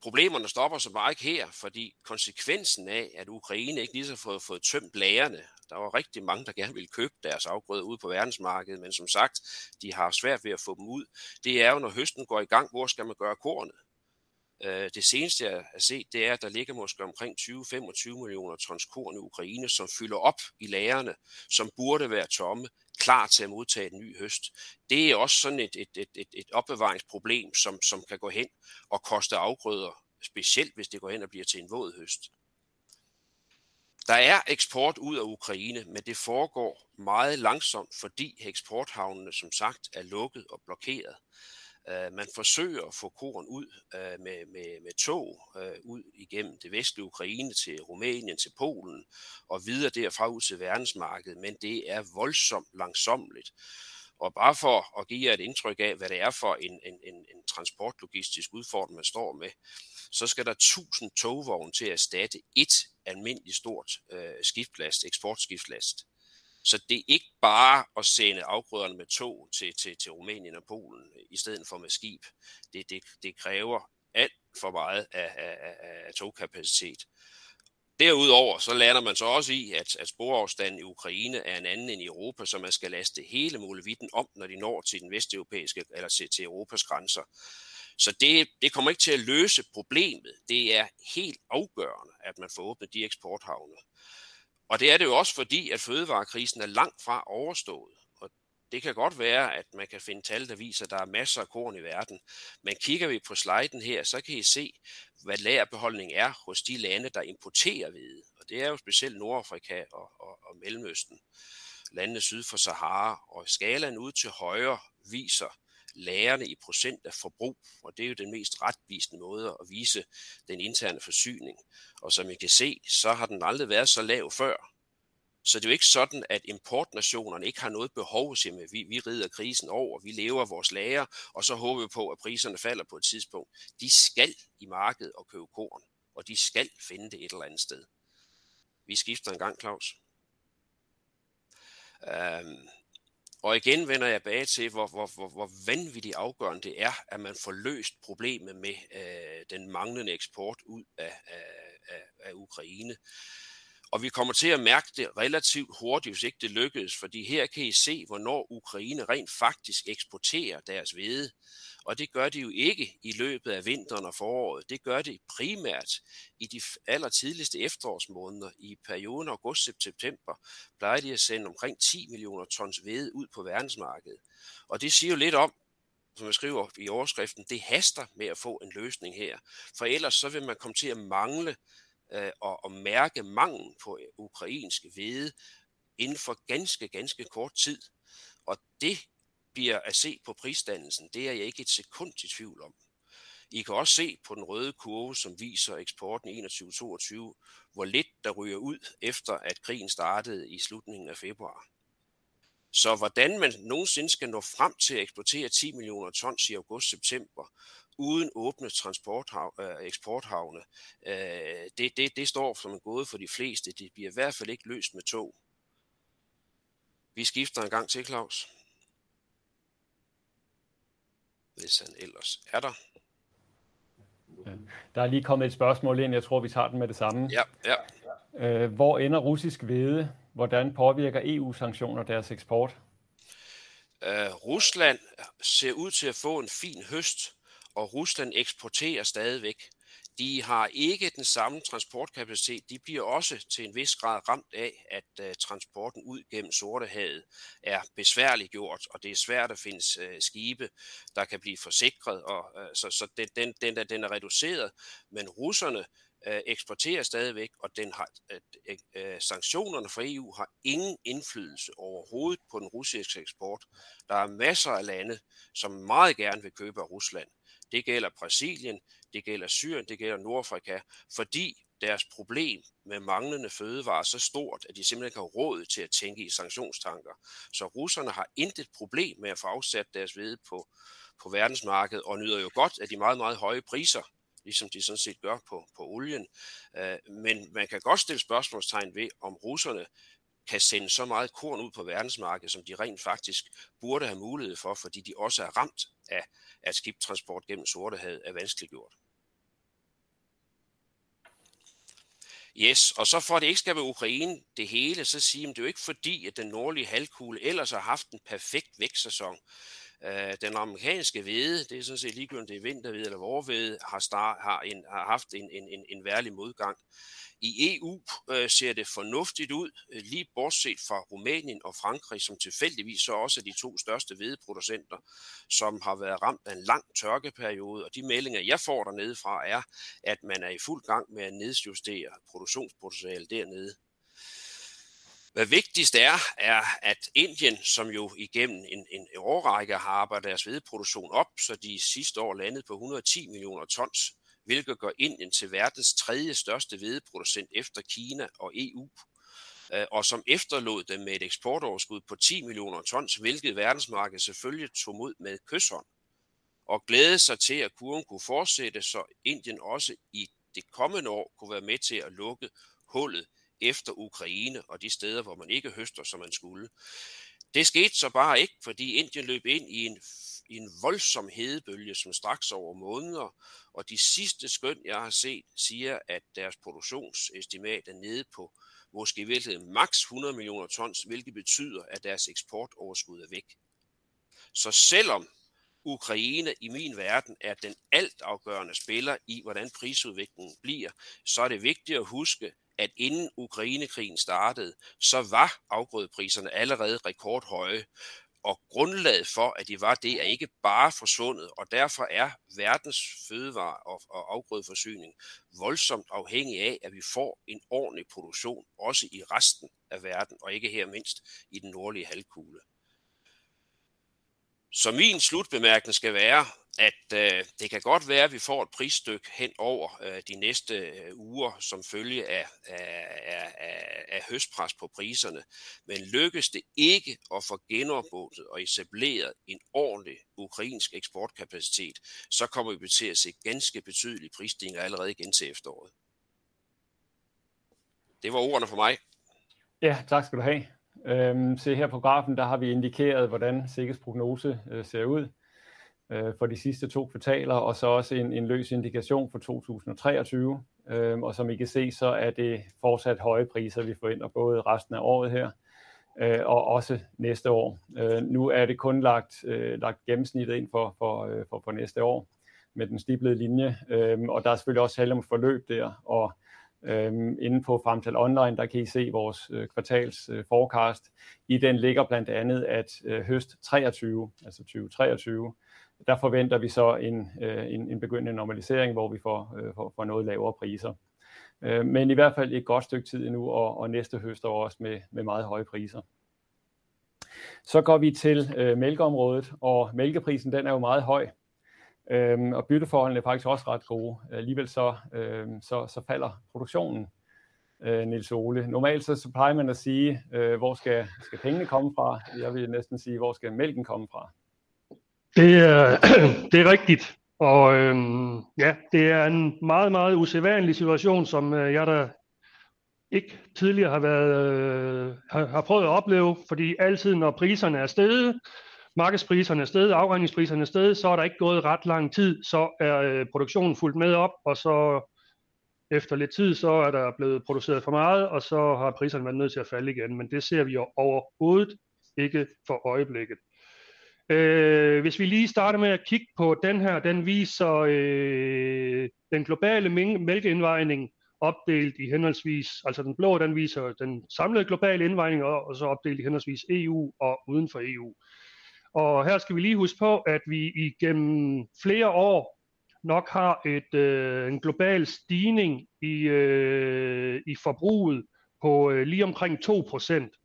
Problemerne stopper så bare ikke her, fordi konsekvensen af, at Ukraine ikke lige så fået, fået tømt lagerne, der var rigtig mange, der gerne ville købe deres afgrøder ud på verdensmarkedet, men som sagt, de har svært ved at få dem ud. Det er jo, når høsten går i gang, hvor skal man gøre kornet? Øh, det seneste, jeg har set, det er, at der ligger måske omkring 20-25 millioner tons korn i Ukraine, som fylder op i lagerne, som burde være tomme, klar til at modtage en ny høst. Det er også sådan et, et, et, et, et opbevaringsproblem, som, som kan gå hen og koste afgrøder, specielt hvis det går hen og bliver til en våd høst. Der er eksport ud af Ukraine, men det foregår meget langsomt, fordi eksporthavnene som sagt er lukket og blokeret. Øh, man forsøger at få korn ud øh, med, med, med tog øh, ud igennem det vestlige Ukraine til Rumænien, til Polen og videre derfra ud til verdensmarkedet, men det er voldsomt langsomligt. Og bare for at give jer et indtryk af, hvad det er for en, en, en, en transportlogistisk udfordring, man står med, så skal der 1000 togvogne til at erstatte et almindeligt stort øh, skiftlast, eksportskiftlast. Så det er ikke bare at sende afgrøderne med tog til, til, til Rumænien og Polen i stedet for med skib. Det, det, det kræver alt for meget af, af, af togkapacitet. Derudover så lander man så også i, at, at sporafstanden i Ukraine er en anden end i Europa, så man skal laste hele muligheden om, når de når til den vesteuropæiske eller til, til Europas grænser. Så det, det kommer ikke til at løse problemet. Det er helt afgørende, at man får åbnet de eksporthavne. Og det er det jo også fordi, at fødevarekrisen er langt fra overstået. Og det kan godt være, at man kan finde tal, der viser, at der er masser af korn i verden. Men kigger vi på sliden her, så kan I se, hvad lagerbeholdning er hos de lande, der importerer hvede. Og det er jo specielt Nordafrika og, og, og Mellemøsten, landene syd for Sahara. Og skalaen ud til højre viser, lærerne i procent af forbrug, og det er jo den mest retvisende måde at vise den interne forsyning. Og som I kan se, så har den aldrig været så lav før. Så det er jo ikke sådan, at importnationerne ikke har noget behov, at vi, vi rider krisen over, vi lever vores lager, og så håber vi på, at priserne falder på et tidspunkt. De skal i markedet og købe korn, og de skal finde det et eller andet sted. Vi skifter en gang, Claus. Øhm, og igen vender jeg bag til, hvor, hvor, hvor, hvor vanvittigt afgørende det er, at man får løst problemet med øh, den manglende eksport ud af, af, af, af Ukraine. Og vi kommer til at mærke det relativt hurtigt, hvis ikke det lykkedes, fordi her kan I se, hvornår Ukraine rent faktisk eksporterer deres hvede. Og det gør de jo ikke i løbet af vinteren og foråret. Det gør de primært i de allertidligste efterårsmåneder. I perioden august-september plejer de at sende omkring 10 millioner tons hvede ud på verdensmarkedet. Og det siger jo lidt om, som jeg skriver i overskriften, det haster med at få en løsning her. For ellers så vil man komme til at mangle øh, og, og mærke manglen på øh, ukrainske hvede inden for ganske, ganske kort tid. Og det bliver at se på prisdannelsen, det er jeg ikke et sekund i tvivl om. I kan også se på den røde kurve, som viser eksporten i 21-22, hvor lidt der ryger ud efter, at krigen startede i slutningen af februar. Så hvordan man nogensinde skal nå frem til at eksportere 10 millioner tons i august-september, uden åbne øh, eksporthavne, øh, det, det, det står som en gåde for de fleste. Det bliver i hvert fald ikke løst med tog. Vi skifter en gang til, Claus. Hvis han ellers er der. Ja. Der er lige kommet et spørgsmål ind. Jeg tror, vi tager den med det samme. Ja, ja. Øh, hvor ender russisk hvede? Hvordan påvirker EU-sanktioner deres eksport? Øh, Rusland ser ud til at få en fin høst, og Rusland eksporterer stadigvæk. De har ikke den samme transportkapacitet. De bliver også til en vis grad ramt af, at øh, transporten ud gennem Sortehavet er besværligt gjort, og det er svært at finde øh, skibe, der kan blive forsikret. Og, øh, så så den, den, den, er, den er reduceret, men russerne eksporterer stadigvæk, og den har, uh, sanktionerne fra EU har ingen indflydelse overhovedet på den russiske eksport. Der er masser af lande, som meget gerne vil købe af Rusland. Det gælder Brasilien, det gælder Syrien, det gælder Nordafrika, fordi deres problem med manglende fødevarer er så stort, at de simpelthen ikke har råd til at tænke i sanktionstanker. Så russerne har intet problem med at få afsat deres hvede på, på verdensmarkedet, og nyder jo godt af de meget, meget høje priser, ligesom de sådan set gør på, på olien. Øh, men man kan godt stille spørgsmålstegn ved, om russerne kan sende så meget korn ud på verdensmarkedet, som de rent faktisk burde have mulighed for, fordi de også er ramt af, at skibtransport gennem Sortehavet er vanskeliggjort. Yes, og så for at det ikke skal være Ukraine det hele, så siger man, det er jo ikke fordi, at den nordlige halvkugle ellers har haft en perfekt vækstsæson. Øh, den amerikanske hvede, det er sådan set ligegyldigt, det er vinterhvede eller vorhvede, har, star, har, en, har haft en, en, en, en værlig modgang. I EU øh, ser det fornuftigt ud, øh, lige bortset fra Rumænien og Frankrig, som tilfældigvis så også er de to største hvedeproducenter, som har været ramt af en lang tørkeperiode. Og de meldinger, jeg får dernede fra, er, at man er i fuld gang med at nedjustere produktionspotentiale dernede. Hvad vigtigst er, er, at Indien, som jo igennem en, en årrække har arbejdet deres hvedeproduktion op, så de sidste år landede på 110 millioner tons, hvilket gør Indien til verdens tredje største hvedeproducent efter Kina og EU, øh, og som efterlod dem med et eksportoverskud på 10 millioner tons, hvilket verdensmarkedet selvfølgelig tog mod med kysshånd, og glæde sig til, at kurven kunne fortsætte, så Indien også i det kommende år kunne være med til at lukke hullet efter Ukraine og de steder, hvor man ikke høster, som man skulle. Det skete så bare ikke, fordi Indien løb ind i en, i en voldsom hedebølge, som straks over måneder, og de sidste skøn, jeg har set, siger, at deres produktionsestimat er nede på måske i virkeligheden maks 100 millioner tons, hvilket betyder, at deres eksportoverskud er væk. Så selvom Ukraine i min verden er den altafgørende spiller i, hvordan prisudviklingen bliver, så er det vigtigt at huske, at inden Ukrainekrigen startede, så var afgrødepriserne allerede rekordhøje, og grundlaget for, at de var det, er ikke bare forsvundet, og derfor er verdens fødevare- og, og afgrødeforsyning voldsomt afhængig af, at vi får en ordentlig produktion, også i resten af verden, og ikke her mindst i den nordlige halvkugle. Så min slutbemærkning skal være, at øh, det kan godt være, at vi får et prisstykke hen over øh, de næste øh, uger som følge af, af, af, af høstpres på priserne. Men lykkes det ikke at få genopbådet og etableret en ordentlig ukrainsk eksportkapacitet, så kommer vi til at se ganske betydelige prisstigninger allerede igen til efteråret. Det var ordene for mig. Ja, tak skal du have. Øhm, se her på grafen, der har vi indikeret, hvordan Sikkes prognose øh, ser ud øh, for de sidste to kvartaler, og så også en, en løs indikation for 2023. øh, og som I kan se, så er det fortsat høje priser, vi forventer både resten af året her, øh, og også næste år. Øh, nu er det kun lagt, øh, lagt gennemsnittet ind for, for, øh, for, for næste år med den stiplede linje, øh, og der er selvfølgelig også tale om forløb der, og Øhm, inde på Fremtal Online, der kan I se vores øh, kvartals øh, forecast. I den ligger blandt andet, at øh, høst 23, altså 2023, der forventer vi så en, øh, en, en begyndende normalisering, hvor vi får, øh, får, får noget lavere priser. Øh, men i hvert fald et godt stykke tid endnu, og, og næste høst også med, med meget høje priser. Så går vi til øh, mælkeområdet, og mælkeprisen den er jo meget høj. Øhm, og bytteforholdene er faktisk også ret gode. Alligevel så, øhm, så, så falder produktionen, øh, Nils Ole. Normalt så, så plejer man at sige, øh, hvor skal, skal pengene komme fra? Jeg vil næsten sige, hvor skal mælken komme fra? Det er, det er rigtigt. Og øhm, ja, det er en meget, meget usædvanlig situation, som øh, jeg der ikke tidligere har, været, øh, har, har prøvet at opleve, fordi altid når priserne er steget, markedspriserne er steget, afregningspriserne er steget, så er der ikke gået ret lang tid, så er øh, produktionen fuldt med op, og så efter lidt tid, så er der blevet produceret for meget, og så har priserne været nødt til at falde igen. Men det ser vi jo overhovedet ikke for øjeblikket. Øh, hvis vi lige starter med at kigge på den her, den viser øh, den globale mælkeindvejning opdelt i henholdsvis, altså den blå, den viser den samlede globale indvejning, og, og så opdelt i henholdsvis EU og uden for EU. Og her skal vi lige huske på, at vi igennem flere år nok har et, øh, en global stigning i, øh, i forbruget på øh, lige omkring 2%.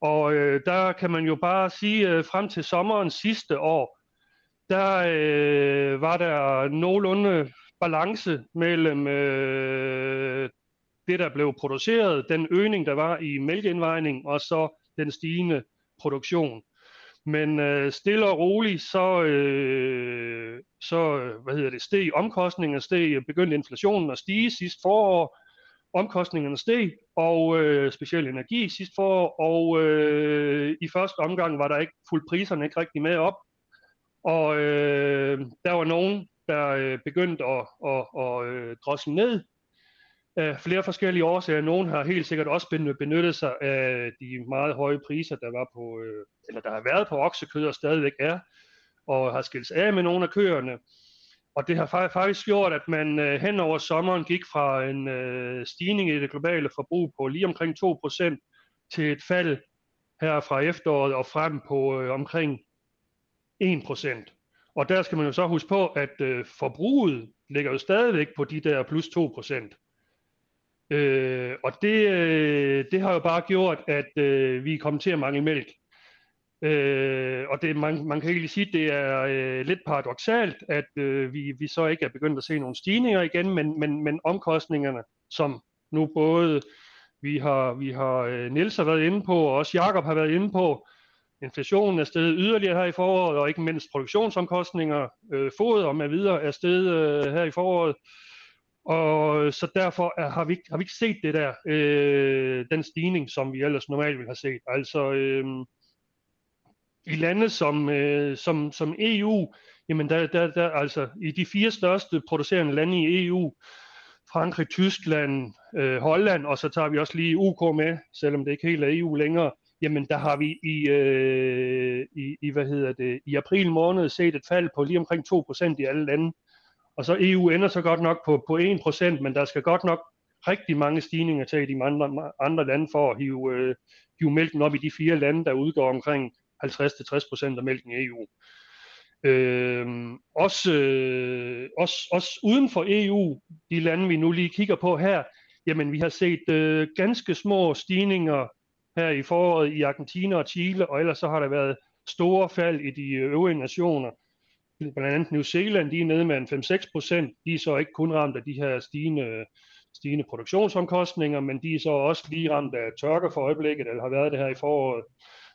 Og øh, der kan man jo bare sige, øh, frem til sommeren sidste år, der øh, var der nogenlunde balance mellem øh, det, der blev produceret, den øgning, der var i mælkeindvejning, og så den stigende produktion. Men øh, stille og roligt, så, øh, så øh, hvad hedder det, steg omkostningerne, steg, øh, begyndte inflationen at stige sidste forår, omkostningerne steg, og øh, specielt energi sidste forår, og øh, i første omgang var der ikke fuldt priserne ikke rigtig med op, og øh, der var nogen, der øh, begyndte at, at, at, øh, at drosle ned, af flere forskellige årsager. Nogen har helt sikkert også benyttet sig af de meget høje priser, der var på, øh, eller der har været på oksekød og stadigvæk er, og har skilt af med nogle af køerne. Og det har faktisk gjort, at man øh, hen over sommeren gik fra en øh, stigning i det globale forbrug på lige omkring 2% til et fald her fra efteråret og frem på øh, omkring 1%. Og der skal man jo så huske på, at øh, forbruget ligger jo stadigvæk på de der plus 2%. Øh, og det, øh, det har jo bare gjort, at øh, vi er kommet til at mangle mælk. Øh, og det, man, man kan egentlig sige, at det er øh, lidt paradoxalt, at øh, vi, vi så ikke er begyndt at se nogle stigninger igen, men, men, men omkostningerne, som nu både vi har, vi har øh, Niels har været inde på, og også Jakob har været inde på, inflationen er steget yderligere her i foråret, og ikke mindst produktionsomkostninger, øh, fod og med videre er steget øh, her i foråret. Og så derfor er, har, vi, har vi ikke set det der, øh, den stigning, som vi ellers normalt ville have set. Altså øh, i lande som, øh, som, som EU, jamen der, der, der, altså i de fire største producerende lande i EU, Frankrig, Tyskland, øh, Holland, og så tager vi også lige UK med, selvom det ikke helt er EU længere, jamen der har vi i, øh, i, i, hvad hedder det, i april måned set et fald på lige omkring 2% i alle lande. Og så EU ender så godt nok på, på 1%, men der skal godt nok rigtig mange stigninger til i de andre, andre lande for at hive, øh, hive mælken op i de fire lande, der udgår omkring 50-60% af mælken i EU. Øh, også, øh, også, også uden for EU, de lande vi nu lige kigger på her, jamen vi har set øh, ganske små stigninger her i foråret i Argentina og Chile, og ellers så har der været store fald i de øvrige nationer blandt andet New Zealand, de er nede med en 5-6 procent. De er så ikke kun ramt af de her stigende, stigende produktionsomkostninger, men de er så også lige ramt af tørke for øjeblikket, eller har været det her i foråret.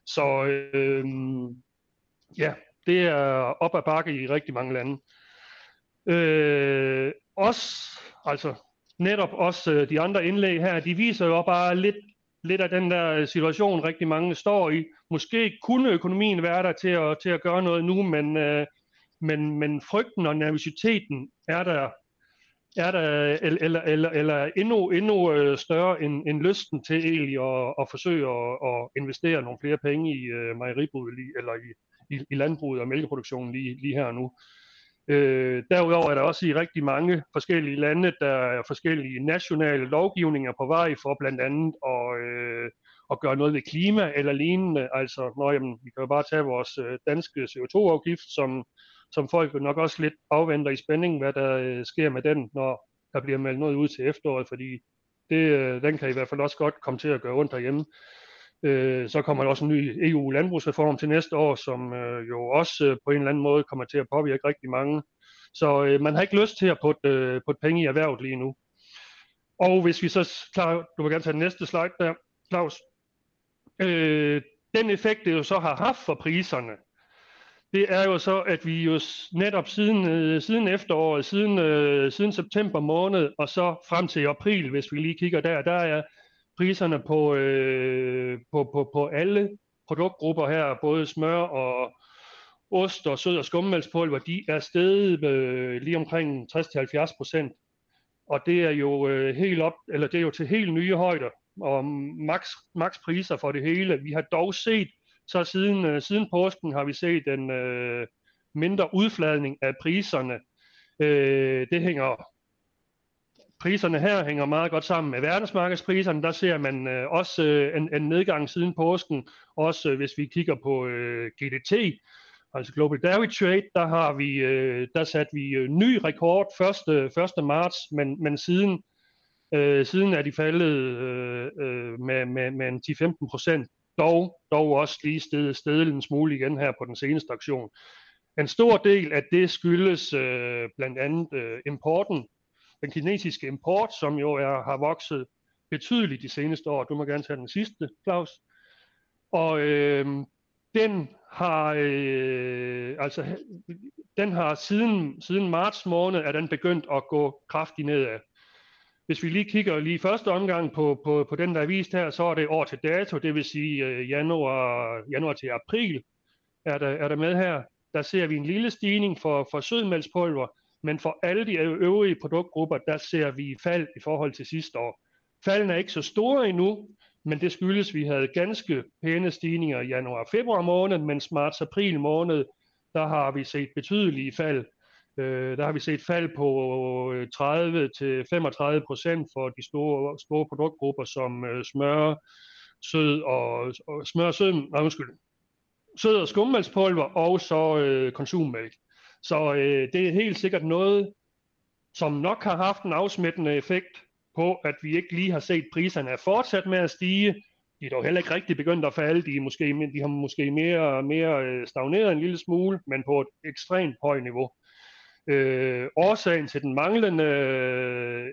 Så øh, ja, det er op ad bakke i rigtig mange lande. Øh, også, altså netop også øh, de andre indlæg her, de viser jo bare lidt, lidt af den der situation, rigtig mange står i. Måske kunne økonomien være der til at, til at gøre noget nu, men øh, men, men frygten og nervøsiteten er der er der, eller, eller, eller endnu, endnu øh, større end, end lysten til egentlig at, at forsøge at, at investere nogle flere penge i øh, uh, mejeribruget eller i, i, i landbruget og mælkeproduktionen lige, lige her og nu. Øh, derudover er der også i rigtig mange forskellige lande, der er forskellige nationale lovgivninger på vej for blandt andet at, øh, at gøre noget ved klima eller lignende. Altså, nå, jamen, vi kan jo bare tage vores øh, danske CO2-afgift, som, som folk nok også lidt afventer i spænding, hvad der øh, sker med den, når der bliver meldt noget ud til efteråret, fordi det, øh, den kan i hvert fald også godt komme til at gøre ondt derhjemme. Øh, så kommer der også en ny EU-landbrugsreform til næste år, som øh, jo også øh, på en eller anden måde kommer til at påvirke rigtig mange. Så øh, man har ikke lyst til at putte, øh, putte penge i erhvervet lige nu. Og hvis vi så klar, du vil gerne tage den næste slide der, Claus. Øh, den effekt, det jo så har haft for priserne, det er jo så, at vi jo netop siden, øh, siden efteråret, siden, øh, siden september måned, og så frem til april, hvis vi lige kigger der, der er priserne på, øh, på, på, på alle produktgrupper her, både smør og ost og sød og skummelspulver, de er steget øh, lige omkring 60-70 procent. Og det er jo øh, helt op, eller det er jo til helt nye højder, og maks, max priser for det hele. Vi har dog set, så siden, øh, siden påsken har vi set en øh, mindre udfladning af priserne. Øh, det hænger priserne her hænger meget godt sammen med verdensmarkedspriserne. Der ser man øh, også øh, en, en nedgang siden påsken. Også øh, hvis vi kigger på øh, GDT, altså Global Dairy Trade, der har vi øh, der satte vi øh, ny rekord 1. 1. marts, men, men siden øh, siden er de faldet øh, øh, med, med, med 10-15 procent. Dog, dog også lige stedet, stedet en smule igen her på den seneste aktion. En stor del af det skyldes øh, blandt andet øh, importen den kinesiske import, som jo er, har vokset betydeligt de seneste år. Du må gerne tage den sidste, Claus. Og øh, den har øh, altså den har siden, siden marts måned er den begyndt at gå kraftigt nedad. Hvis vi lige kigger lige første omgang på, på, på den, der er vist her, så er det år til dato, det vil sige øh, januar, januar til april er der, er der med her. Der ser vi en lille stigning for, for sødmælkspulver, men for alle de øvrige produktgrupper, der ser vi fald i forhold til sidste år. Falden er ikke så store endnu, men det skyldes, at vi havde ganske pæne stigninger i januar og februar måned, mens marts-april måned, der har vi set betydelige fald. Øh, der har vi set fald på øh, 30-35 procent for de store, store produktgrupper som øh, smør, sød og, og smør sød, nej, undskyld, sød og skummelspulver og så øh, konsummælk. Så øh, det er helt sikkert noget, som nok har haft en afsmittende effekt på, at vi ikke lige har set priserne er fortsat med at stige. De er dog heller ikke rigtig begyndt at falde. De, er måske, de har måske mere, mere øh, stagneret en lille smule, men på et ekstremt højt niveau. Øh, årsagen til den manglende øh,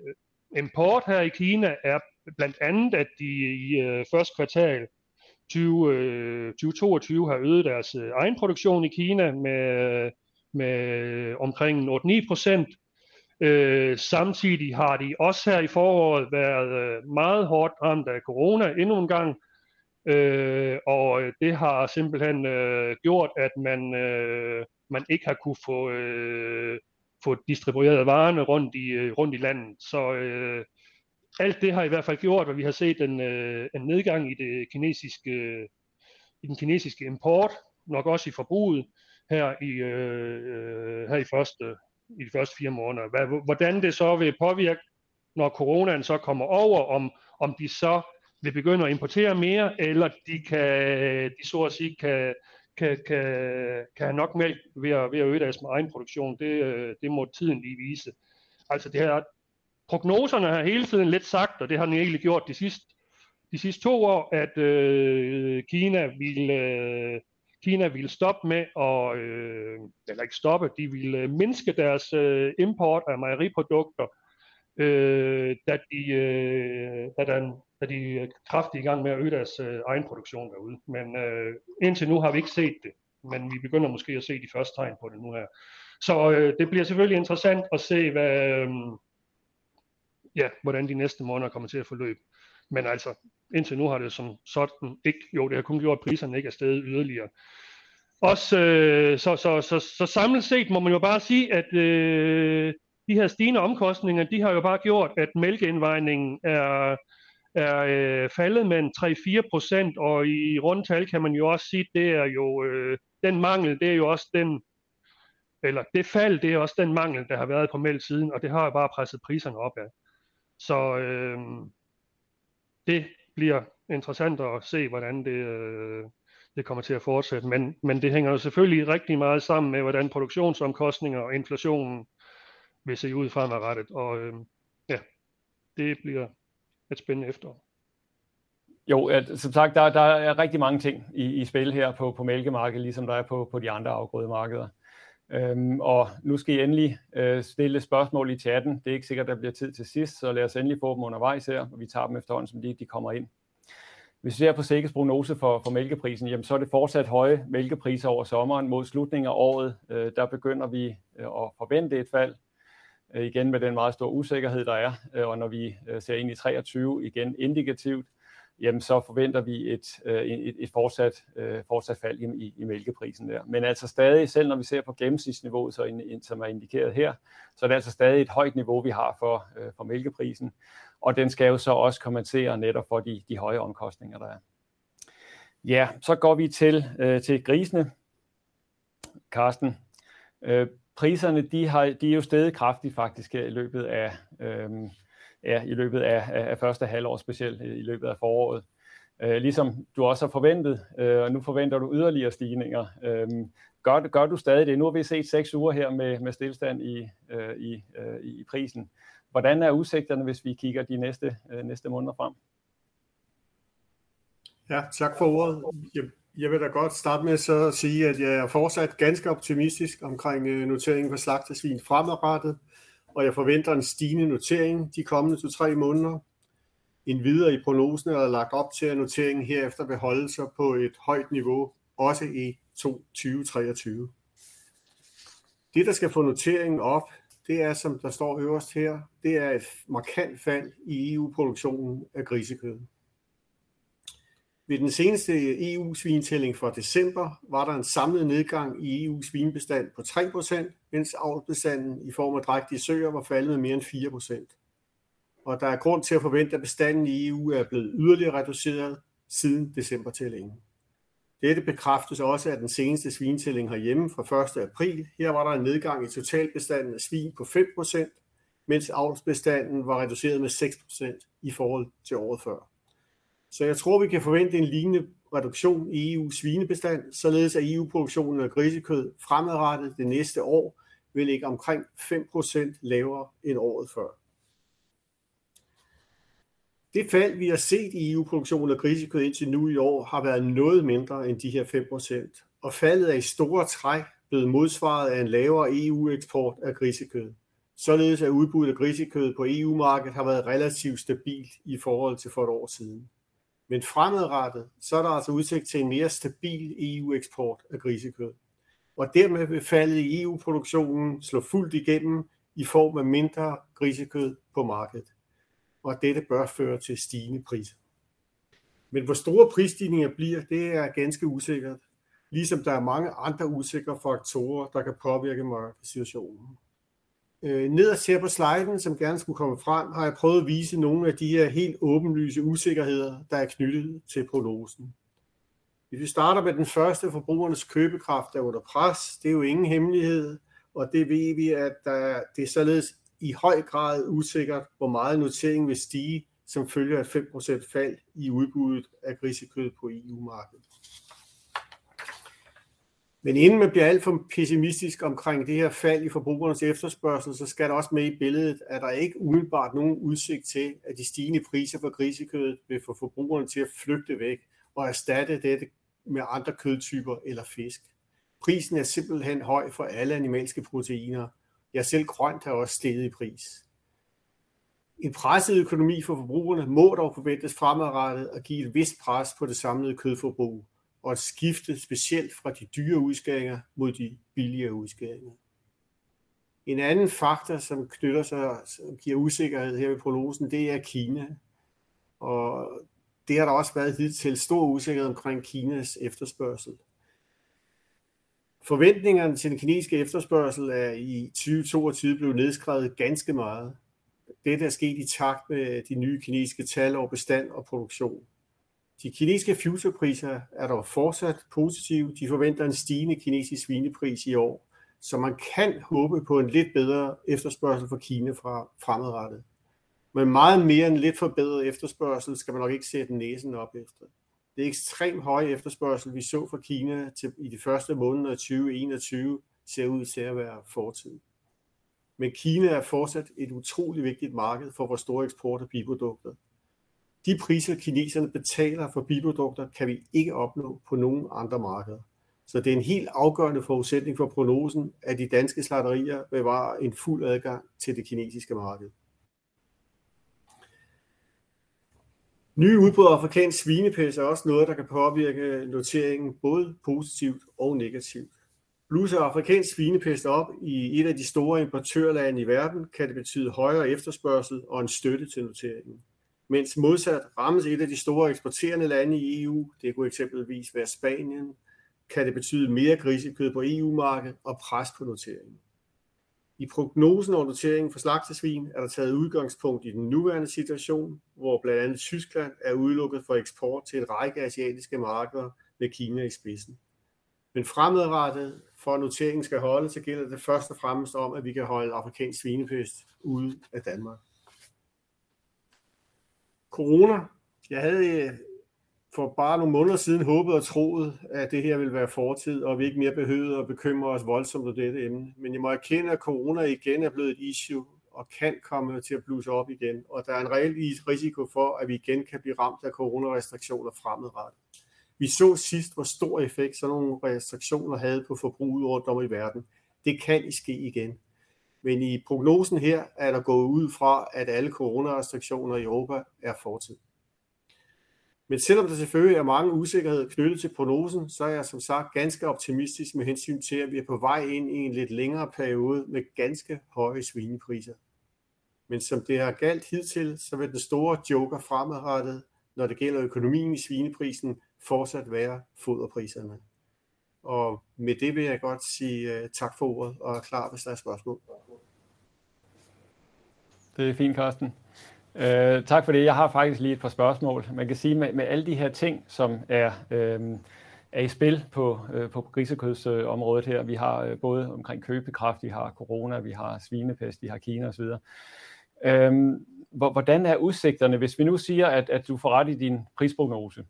import her i Kina er blandt andet, at de i øh, første kvartal 20, øh, 2022 har øget deres øh, egen produktion i Kina med øh, med omkring 8-9 procent. Øh, samtidig har de også her i foråret været øh, meget hårdt ramt af corona endnu en gang, øh, og det har simpelthen øh, gjort, at man, øh, man ikke har kunne få, øh, få distribueret varerne rundt i, øh, rundt i landet. Så øh, alt det har i hvert fald gjort, at vi har set en, øh, en nedgang i det kinesiske i den kinesiske import, nok også i forbruget, her i, øh, øh her i, første, i de første fire måneder. Hvad, hvordan det så vil påvirke, når coronaen så kommer over, om, om de så vil begynde at importere mere, eller de kan, de så at sige kan, kan, kan, kan have nok mælk ved at, ved at øge deres egen produktion, det, øh, det må tiden lige vise. Altså det her, prognoserne har hele tiden lidt sagt, og det har den egentlig gjort de sidste, de sidste to år, at øh, Kina vil, øh, Kina ville stoppe med at, øh, eller ikke stoppe, de ville øh, mindske deres øh, import af mejeriprodukter, øh, da, de, øh, da, den, da de er kraftigt i gang med at øge deres øh, egen produktion derude. Men øh, indtil nu har vi ikke set det, men vi begynder måske at se de første tegn på det nu her. Så øh, det bliver selvfølgelig interessant at se, hvad, øh, ja, hvordan de næste måneder kommer til at forløbe. Men altså, indtil nu har det som sådan ikke, jo, det har kun gjort, at priserne ikke er steget yderligere. Også, øh, så, så, så, så samlet set må man jo bare sige, at øh, de her stigende omkostninger, de har jo bare gjort, at mælkeindvejningen er, er øh, faldet med en 3-4 procent, og i rundtal kan man jo også sige, det er jo øh, den mangel, det er jo også den, eller det fald, det er også den mangel, der har været på mælk siden, og det har jo bare presset priserne op af. Så øh, det bliver interessant at se, hvordan det, øh, det kommer til at fortsætte. Men, men det hænger jo selvfølgelig rigtig meget sammen med, hvordan produktionsomkostninger og inflationen vil se ud fremadrettet. Og øh, ja, det bliver et spændende efterår. Jo, at, som sagt, der, der er rigtig mange ting i, i spil her på, på mælkemarkedet, ligesom der er på, på de andre afgrødemarkeder. Øhm, og nu skal I endelig øh, stille spørgsmål i chatten. Det er ikke sikkert, der bliver tid til sidst, så lad os endelig få dem undervejs her, og vi tager dem efterhånden, som de, de kommer ind. Hvis vi ser på Sækkes prognose for, for mælkeprisen, jamen, så er det fortsat høje mælkepriser over sommeren. Mod slutningen af året, øh, der begynder vi øh, at forvente et fald, Øh, igen med den meget store usikkerhed, der er. Øh, og når vi øh, ser ind i 23 igen indikativt, jamen så forventer vi et, et, et fortsat, fortsat fald i, i mælkeprisen der. Men altså stadig, selv når vi ser på gennemsnitsniveauet, så ind, som er indikeret her, så er det altså stadig et højt niveau, vi har for, for mælkeprisen. Og den skal jo så også kompensere netop for de, de høje omkostninger, der er. Ja, så går vi til, øh, til grisene. Karsten, øh, priserne de, har, de er jo steget kraftigt faktisk i løbet af, øh, ja, i løbet af, af, af første halvår, specielt øh, i løbet af foråret. Øh, ligesom du også har forventet, øh, og nu forventer du yderligere stigninger. Øh, gør, gør du stadig det? Nu har vi set seks uger her med, med stillstand i, øh, i, øh, i prisen. Hvordan er udsigterne, hvis vi kigger de næste, øh, næste måneder frem? Ja, tak for ordet. Jeg, jeg vil da godt starte med så at sige, at jeg er fortsat ganske optimistisk omkring øh, noteringen på slagtesvin fremadrettet og jeg forventer en stigende notering de kommende 2-3 måneder. En videre i prognosen er lagt op til, at noteringen herefter vil holde sig på et højt niveau, også i 2023. Det, der skal få noteringen op, det er, som der står øverst her, det er et markant fald i EU-produktionen af grisekød. Ved den seneste EU-svintælling fra december var der en samlet nedgang i EU's svinbestand på 3%, mens avlbestanden i form af drægtige søer var faldet med mere end 4%. Og der er grund til at forvente, at bestanden i EU er blevet yderligere reduceret siden decembertællingen. Dette bekræftes også af den seneste svintælling herhjemme fra 1. april. Her var der en nedgang i totalbestanden af svin på 5%, mens avlsbestanden var reduceret med 6% i forhold til året før. Så jeg tror, vi kan forvente en lignende reduktion i EU's svinebestand, således at EU-produktionen af grisekød fremadrettet det næste år vil ligge omkring 5% lavere end året før. Det fald, vi har set i EU-produktionen af grisekød indtil nu i år, har været noget mindre end de her 5%, og faldet er i store træk blevet modsvaret af en lavere EU-eksport af grisekød. Således at udbuddet af grisekød på EU-markedet har været relativt stabilt i forhold til for et år siden. Men fremadrettet, så er der altså udsigt til en mere stabil EU-eksport af grisekød. Og dermed vil faldet i EU-produktionen slå fuldt igennem i form af mindre grisekød på markedet. Og dette bør føre til stigende priser. Men hvor store prisstigninger bliver, det er ganske usikkert. Ligesom der er mange andre usikre faktorer, der kan påvirke markedssituationen. Øh, nederst her på sliden, som gerne skulle komme frem, har jeg prøvet at vise nogle af de her helt åbenlyse usikkerheder, der er knyttet til prognosen. Hvis vi starter med den første, forbrugernes købekraft er under pres, det er jo ingen hemmelighed, og det ved vi, at der, det er således i høj grad usikkert, hvor meget noteringen vil stige, som følger af 5% fald i udbuddet af grisekød på EU-markedet. Men inden man bliver alt for pessimistisk omkring det her fald i forbrugernes efterspørgsel, så skal der også med i billedet, at der ikke umiddelbart nogen udsigt til, at de stigende priser for grisekødet vil få forbrugerne til at flygte væk og erstatte dette med andre kødtyper eller fisk. Prisen er simpelthen høj for alle animalske proteiner. Ja, selv grønt har også steget i pris. En presset økonomi for forbrugerne må dog forventes fremadrettet at give et vist pres på det samlede kødforbrug og et skifte specielt fra de dyre udskæringer mod de billigere udskæringer. En anden faktor, som knytter sig, som giver usikkerhed her ved prognosen, det er Kina. Og det har der også været hidtil stor usikkerhed omkring Kinas efterspørgsel. Forventningerne til den kinesiske efterspørgsel er i 2022 blevet nedskrevet ganske meget. Dette er sket i takt med de nye kinesiske tal over bestand og produktion. De kinesiske futurepriser er dog fortsat positive. De forventer en stigende kinesisk svinepris i år, så man kan håbe på en lidt bedre efterspørgsel for Kina fra fremadrettet. Men meget mere end lidt forbedret efterspørgsel skal man nok ikke sætte næsen op efter. Det ekstremt høje efterspørgsel, vi så fra Kina til, i de første måneder af 2021, ser ud til at være fortid. Men Kina er fortsat et utroligt vigtigt marked for vores store eksport af biprodukter. De priser, kineserne betaler for biprodukter, kan vi ikke opnå på nogen andre markeder. Så det er en helt afgørende forudsætning for prognosen, at de danske slagterier bevarer en fuld adgang til det kinesiske marked. Nye udbrud af afrikansk svinepest er også noget, der kan påvirke noteringen både positivt og negativt. Bluser afrikansk svinepest op i et af de store importørlande i verden, kan det betyde højere efterspørgsel og en støtte til noteringen. Mens modsat rammes et af de store eksporterende lande i EU, det kunne eksempelvis være Spanien, kan det betyde mere grisekød på EU-markedet og pres på noteringen. I prognosen over noteringen for slagtesvin er der taget udgangspunkt i den nuværende situation, hvor blandt andet Tyskland er udelukket for eksport til en række asiatiske markeder med Kina i spidsen. Men fremadrettet, for at noteringen skal holde, så gælder det først og fremmest om, at vi kan holde afrikansk svinepest ude af Danmark. Corona. Jeg havde øh, for bare nogle måneder siden håbet og troet, at det her ville være fortid, og vi ikke mere behøvede at bekymre os voldsomt om dette emne. Men jeg må erkende, at corona igen er blevet et issue, og kan komme til at bluse op igen. Og der er en reel risiko for, at vi igen kan blive ramt af coronarestriktioner fremadrettet. Vi så sidst, hvor stor effekt sådan nogle restriktioner havde på forbruget rundt om i verden. Det kan ske igen. Men i prognosen her er der gået ud fra, at alle coronarestriktioner i Europa er fortid. Men selvom der selvfølgelig er mange usikkerheder knyttet til prognosen, så er jeg som sagt ganske optimistisk med hensyn til, at vi er på vej ind i en lidt længere periode med ganske høje svinepriser. Men som det har galt hidtil, så vil den store joker fremadrettet, når det gælder økonomien i svineprisen, fortsat være foderpriserne. Og med det vil jeg godt sige øh, tak for ordet og er klar, hvis der er spørgsmål. Det er fint, Karsten. Øh, tak for det. Jeg har faktisk lige et par spørgsmål. Man kan sige, med, med alle de her ting, som er, øh, er i spil på, øh, på grisekødsområdet her, vi har øh, både omkring købekraft, vi har corona, vi har svinepest, vi har Kina osv. Øh, hvordan er udsigterne, hvis vi nu siger, at, at du får ret i din prisprognose,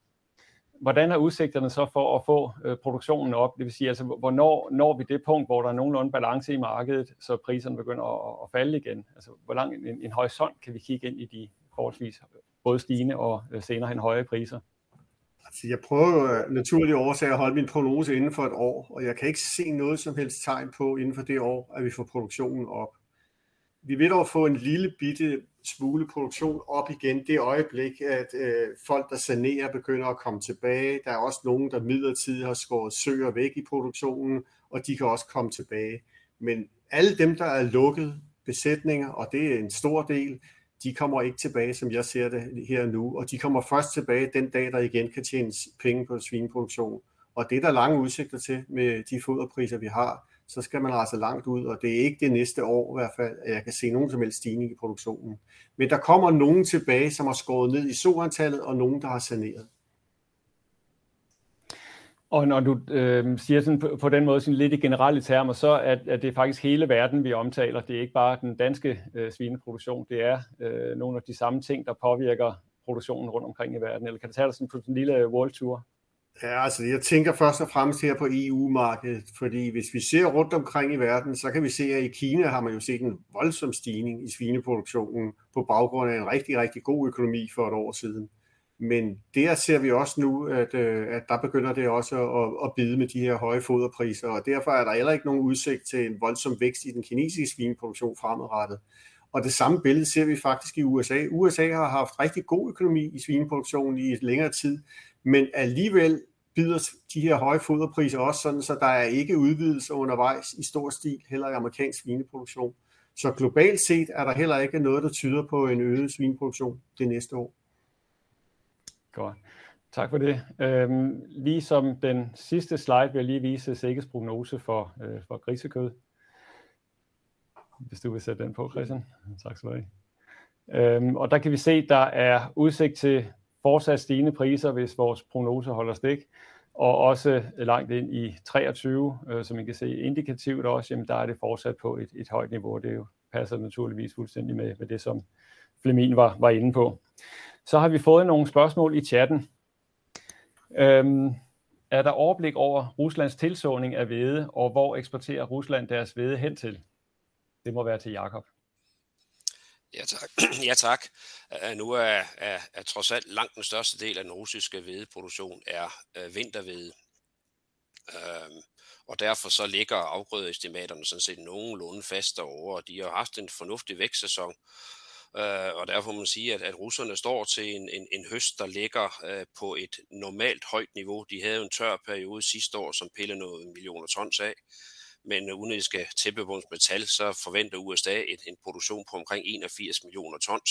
hvordan er udsigterne så for at få øh, produktionen op? Det vil sige, altså, hvornår når vi det punkt, hvor der er nogenlunde balance i markedet, så priserne begynder at, at falde igen? Altså, hvor lang en, en horisont kan vi kigge ind i de forholdsvis både stigende og øh, senere hen høje priser? Altså, jeg prøver jo naturlige årsager at holde min prognose inden for et år, og jeg kan ikke se noget som helst tegn på inden for det år, at vi får produktionen op. Vi vil dog få en lille bitte smule produktion op igen det øjeblik, at øh, folk, der sanerer, begynder at komme tilbage. Der er også nogen, der midlertidigt har skåret søer væk i produktionen, og de kan også komme tilbage. Men alle dem, der er lukket besætninger, og det er en stor del, de kommer ikke tilbage, som jeg ser det her nu, og de kommer først tilbage den dag, der igen kan tjene penge på svineproduktion. Og det er der lange udsigter til med de foderpriser, vi har så skal man altså langt ud, og det er ikke det næste år i hvert fald, at jeg kan se nogen som helst stigning i produktionen. Men der kommer nogen tilbage, som har skåret ned i soantallet, og nogen, der har saneret. Og når du øh, siger sådan på, på den måde sådan lidt i generelle termer, så er, er det faktisk hele verden, vi omtaler. Det er ikke bare den danske øh, svineproduktion. Det er øh, nogle af de samme ting, der påvirker produktionen rundt omkring i verden. Eller kan du tage dig sådan på en lille øh, world tour? Ja, altså jeg tænker først og fremmest her på EU-markedet, fordi hvis vi ser rundt omkring i verden, så kan vi se, at i Kina har man jo set en voldsom stigning i svineproduktionen på baggrund af en rigtig, rigtig god økonomi for et år siden. Men der ser vi også nu, at, øh, at der begynder det også at, at bide med de her høje foderpriser, og derfor er der heller ikke nogen udsigt til en voldsom vækst i den kinesiske svineproduktion fremadrettet. Og det samme billede ser vi faktisk i USA. USA har haft rigtig god økonomi i svineproduktionen i et længere tid, men alligevel bider de her høje foderpriser også sådan, så der er ikke udvidelse undervejs i stor stil, heller i amerikansk svineproduktion. Så globalt set er der heller ikke noget, der tyder på en øget svineproduktion det næste år. Godt. Tak for det. Øhm, lige som den sidste slide vil jeg lige vise Sikkes prognose for, øh, for grisekød. Hvis du vil sætte den på, Christian. Tak skal du have. Øhm, og der kan vi se, der er udsigt til fortsat stigende priser, hvis vores prognose holder stik, og også langt ind i 23, øh, som I kan se indikativt også, jamen der er det fortsat på et, et højt niveau, det jo passer naturligvis fuldstændig med, med det, som Flemin var, var inde på. Så har vi fået nogle spørgsmål i chatten. Øhm, er der overblik over Ruslands tilsåning af hvede, og hvor eksporterer Rusland deres hvede hen til? Det må være til Jakob. Ja tak. ja, tak. Uh, nu er, er, er trods alt langt den største del af den russiske hvedeproduktion er øh, uh, vintervede. Uh, øhm, og derfor så ligger afgrødeestimaterne sådan set nogenlunde fast derovre. De har haft en fornuftig vækstsæson, øh, og derfor må man sige, at, at russerne står til en, en, en høst, der ligger øh, på et normalt højt niveau. De havde en tør periode sidste år, som pillede noget millioner tons af men øh, uden at det skal tæppebunds metal, så forventer USA en, en produktion på omkring 81 millioner tons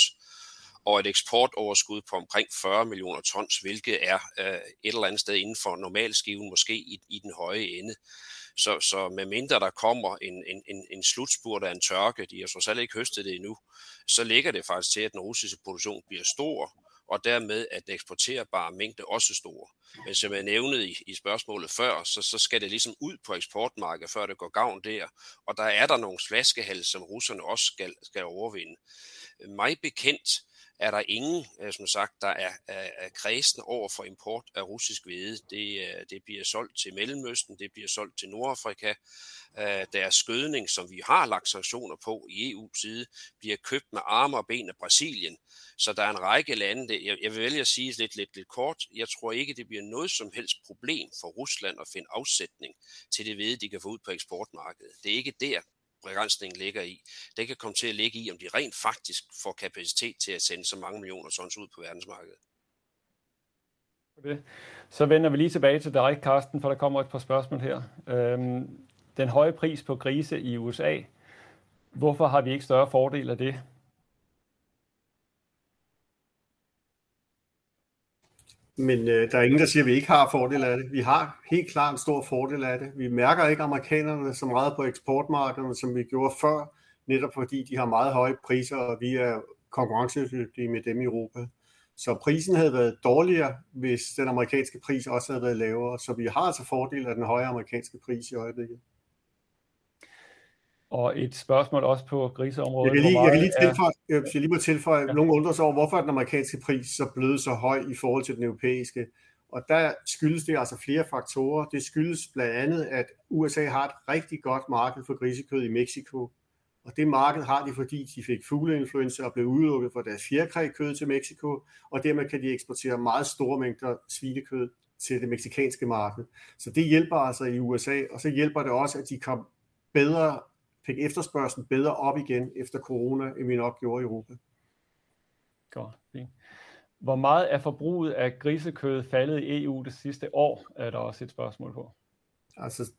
og et eksportoverskud på omkring 40 millioner tons, hvilket er øh, et eller andet sted inden for normalskiven, måske i, i den høje ende. Så, så med mindre der kommer en, en, en, en slutspurt af en tørke, de har så selv ikke høstet det endnu, så ligger det faktisk til, at den russiske produktion bliver stor, og dermed at den eksporterbare mængde også stor. Men som jeg nævnede i, i spørgsmålet før, så, så skal det ligesom ud på eksportmarkedet, før det går gavn der. Og der er der nogle flaskehals, som russerne også skal, skal overvinde. Mig bekendt er der ingen, øh, som sagt, der er, er, er kredsen over for import af russisk hvede. Det, øh, det bliver solgt til Mellemøsten, det bliver solgt til Nordafrika. Øh, deres skødning, som vi har lagt sanktioner på i EU-side, bliver købt med arme og ben af Brasilien. Så der er en række lande, jeg, jeg vil vælge at sige lidt, lidt, lidt kort, jeg tror ikke, det bliver noget som helst problem for Rusland at finde afsætning til det hvede, de kan få ud på eksportmarkedet. Det er ikke der, begrænsningen ligger i. Det kan komme til at ligge i, om de rent faktisk får kapacitet til at sende så mange millioner tons ud på verdensmarkedet. Okay. Så vender vi lige tilbage til dig, Karsten, for der kommer et par spørgsmål her. Øhm, den høje pris på grise i USA, hvorfor har vi ikke større fordel af det? Men øh, der er ingen, der siger, at vi ikke har fordel af det. Vi har helt klart en stor fordel af det. Vi mærker ikke amerikanerne så meget på eksportmarkederne, som vi gjorde før, netop fordi de har meget høje priser, og vi er konkurrencedygtige med dem i Europa. Så prisen havde været dårligere, hvis den amerikanske pris også havde været lavere. Så vi har altså fordel af den høje amerikanske pris i øjeblikket. Og et spørgsmål også på griseområdet. Jeg kan lige, jeg kan lige tilføje, jeg lige må tilføje ja. nogle undrer sig over, hvorfor er den amerikanske pris så blevet så høj i forhold til den europæiske. Og der skyldes det altså flere faktorer. Det skyldes blandt andet, at USA har et rigtig godt marked for grisekød i Mexico. Og det marked har de, fordi de fik fugleinfluenza og blev udelukket fra deres fjerkrækød til Mexico, og dermed kan de eksportere meget store mængder svinekød til det meksikanske marked. Så det hjælper altså i USA, og så hjælper det også, at de kom bedre fik efterspørgselen bedre op igen efter corona, end vi nok gjorde i Europa. Godt, fint. Hvor meget er forbruget af grisekød faldet i EU det sidste år, er der også et spørgsmål på. Altså,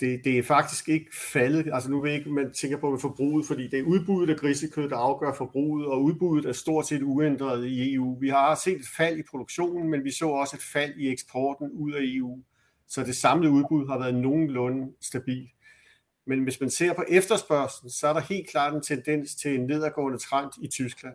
det, det er faktisk ikke faldet. Altså nu vil ikke, man tænker på med forbruget, fordi det er udbuddet af grisekød, der afgør forbruget, og udbuddet er stort set uændret i EU. Vi har set et fald i produktionen, men vi så også et fald i eksporten ud af EU. Så det samlede udbud har været nogenlunde stabilt. Men hvis man ser på efterspørgselen, så er der helt klart en tendens til en nedadgående trend i Tyskland.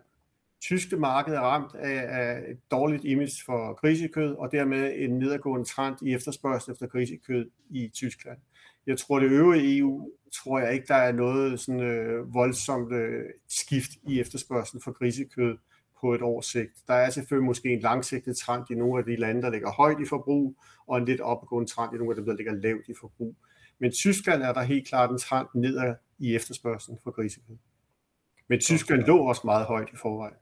Tyske marked er ramt af, af et dårligt image for grisekød, og dermed en nedadgående trend i efterspørgsel efter grisekød i Tyskland. Jeg tror, det øvrige EU, tror jeg ikke, der er noget sådan øh, voldsomt øh, skift i efterspørgselen for grisekød på et års sigt. Der er selvfølgelig måske en langsigtet trend i nogle af de lande, der ligger højt i forbrug, og en lidt opgående trend i nogle af dem, der ligger lavt i forbrug. Men Tyskland er der helt klart en trend nedad i efterspørgselen for grisekød. Men Tyskland lå også meget højt i forvejen.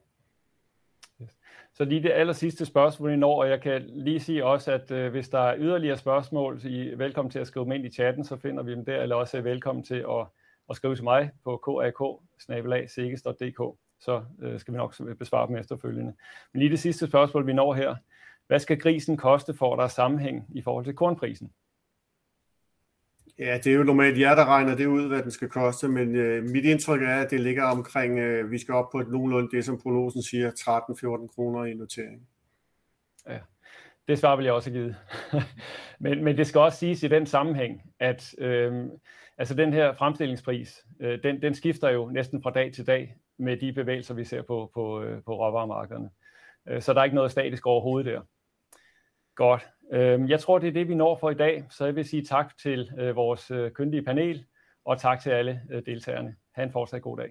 Så lige det aller sidste spørgsmål i når, og jeg kan lige sige også, at øh, hvis der er yderligere spørgsmål, så I er velkommen til at skrive dem ind i chatten, så finder vi dem der, eller også er velkommen til at, at skrive til mig på kak så øh, skal vi nok besvare dem efterfølgende. Men lige det sidste spørgsmål, vi når her. Hvad skal grisen koste for, at der er sammenhæng i forhold til kornprisen? Ja, det er jo normalt jer, der regner det ud, hvad den skal koste, men øh, mit indtryk er, at det ligger omkring, øh, vi skal op på et nogenlunde det, som prognosen siger, 13-14 kroner i notering. Ja. Det svar vil jeg også have givet. men, men det skal også siges i den sammenhæng, at øh, altså den her fremstillingspris, øh, den, den skifter jo næsten fra dag til dag med de bevægelser, vi ser på, på, øh, på råvaremarkederne. Øh, så der er ikke noget statisk overhovedet der. Godt. Øhm, jeg tror, det er det, vi når for i dag. Så jeg vil sige tak til øh, vores øh, kyndige panel, og tak til alle øh, deltagerne. Ha' en fortsat god dag.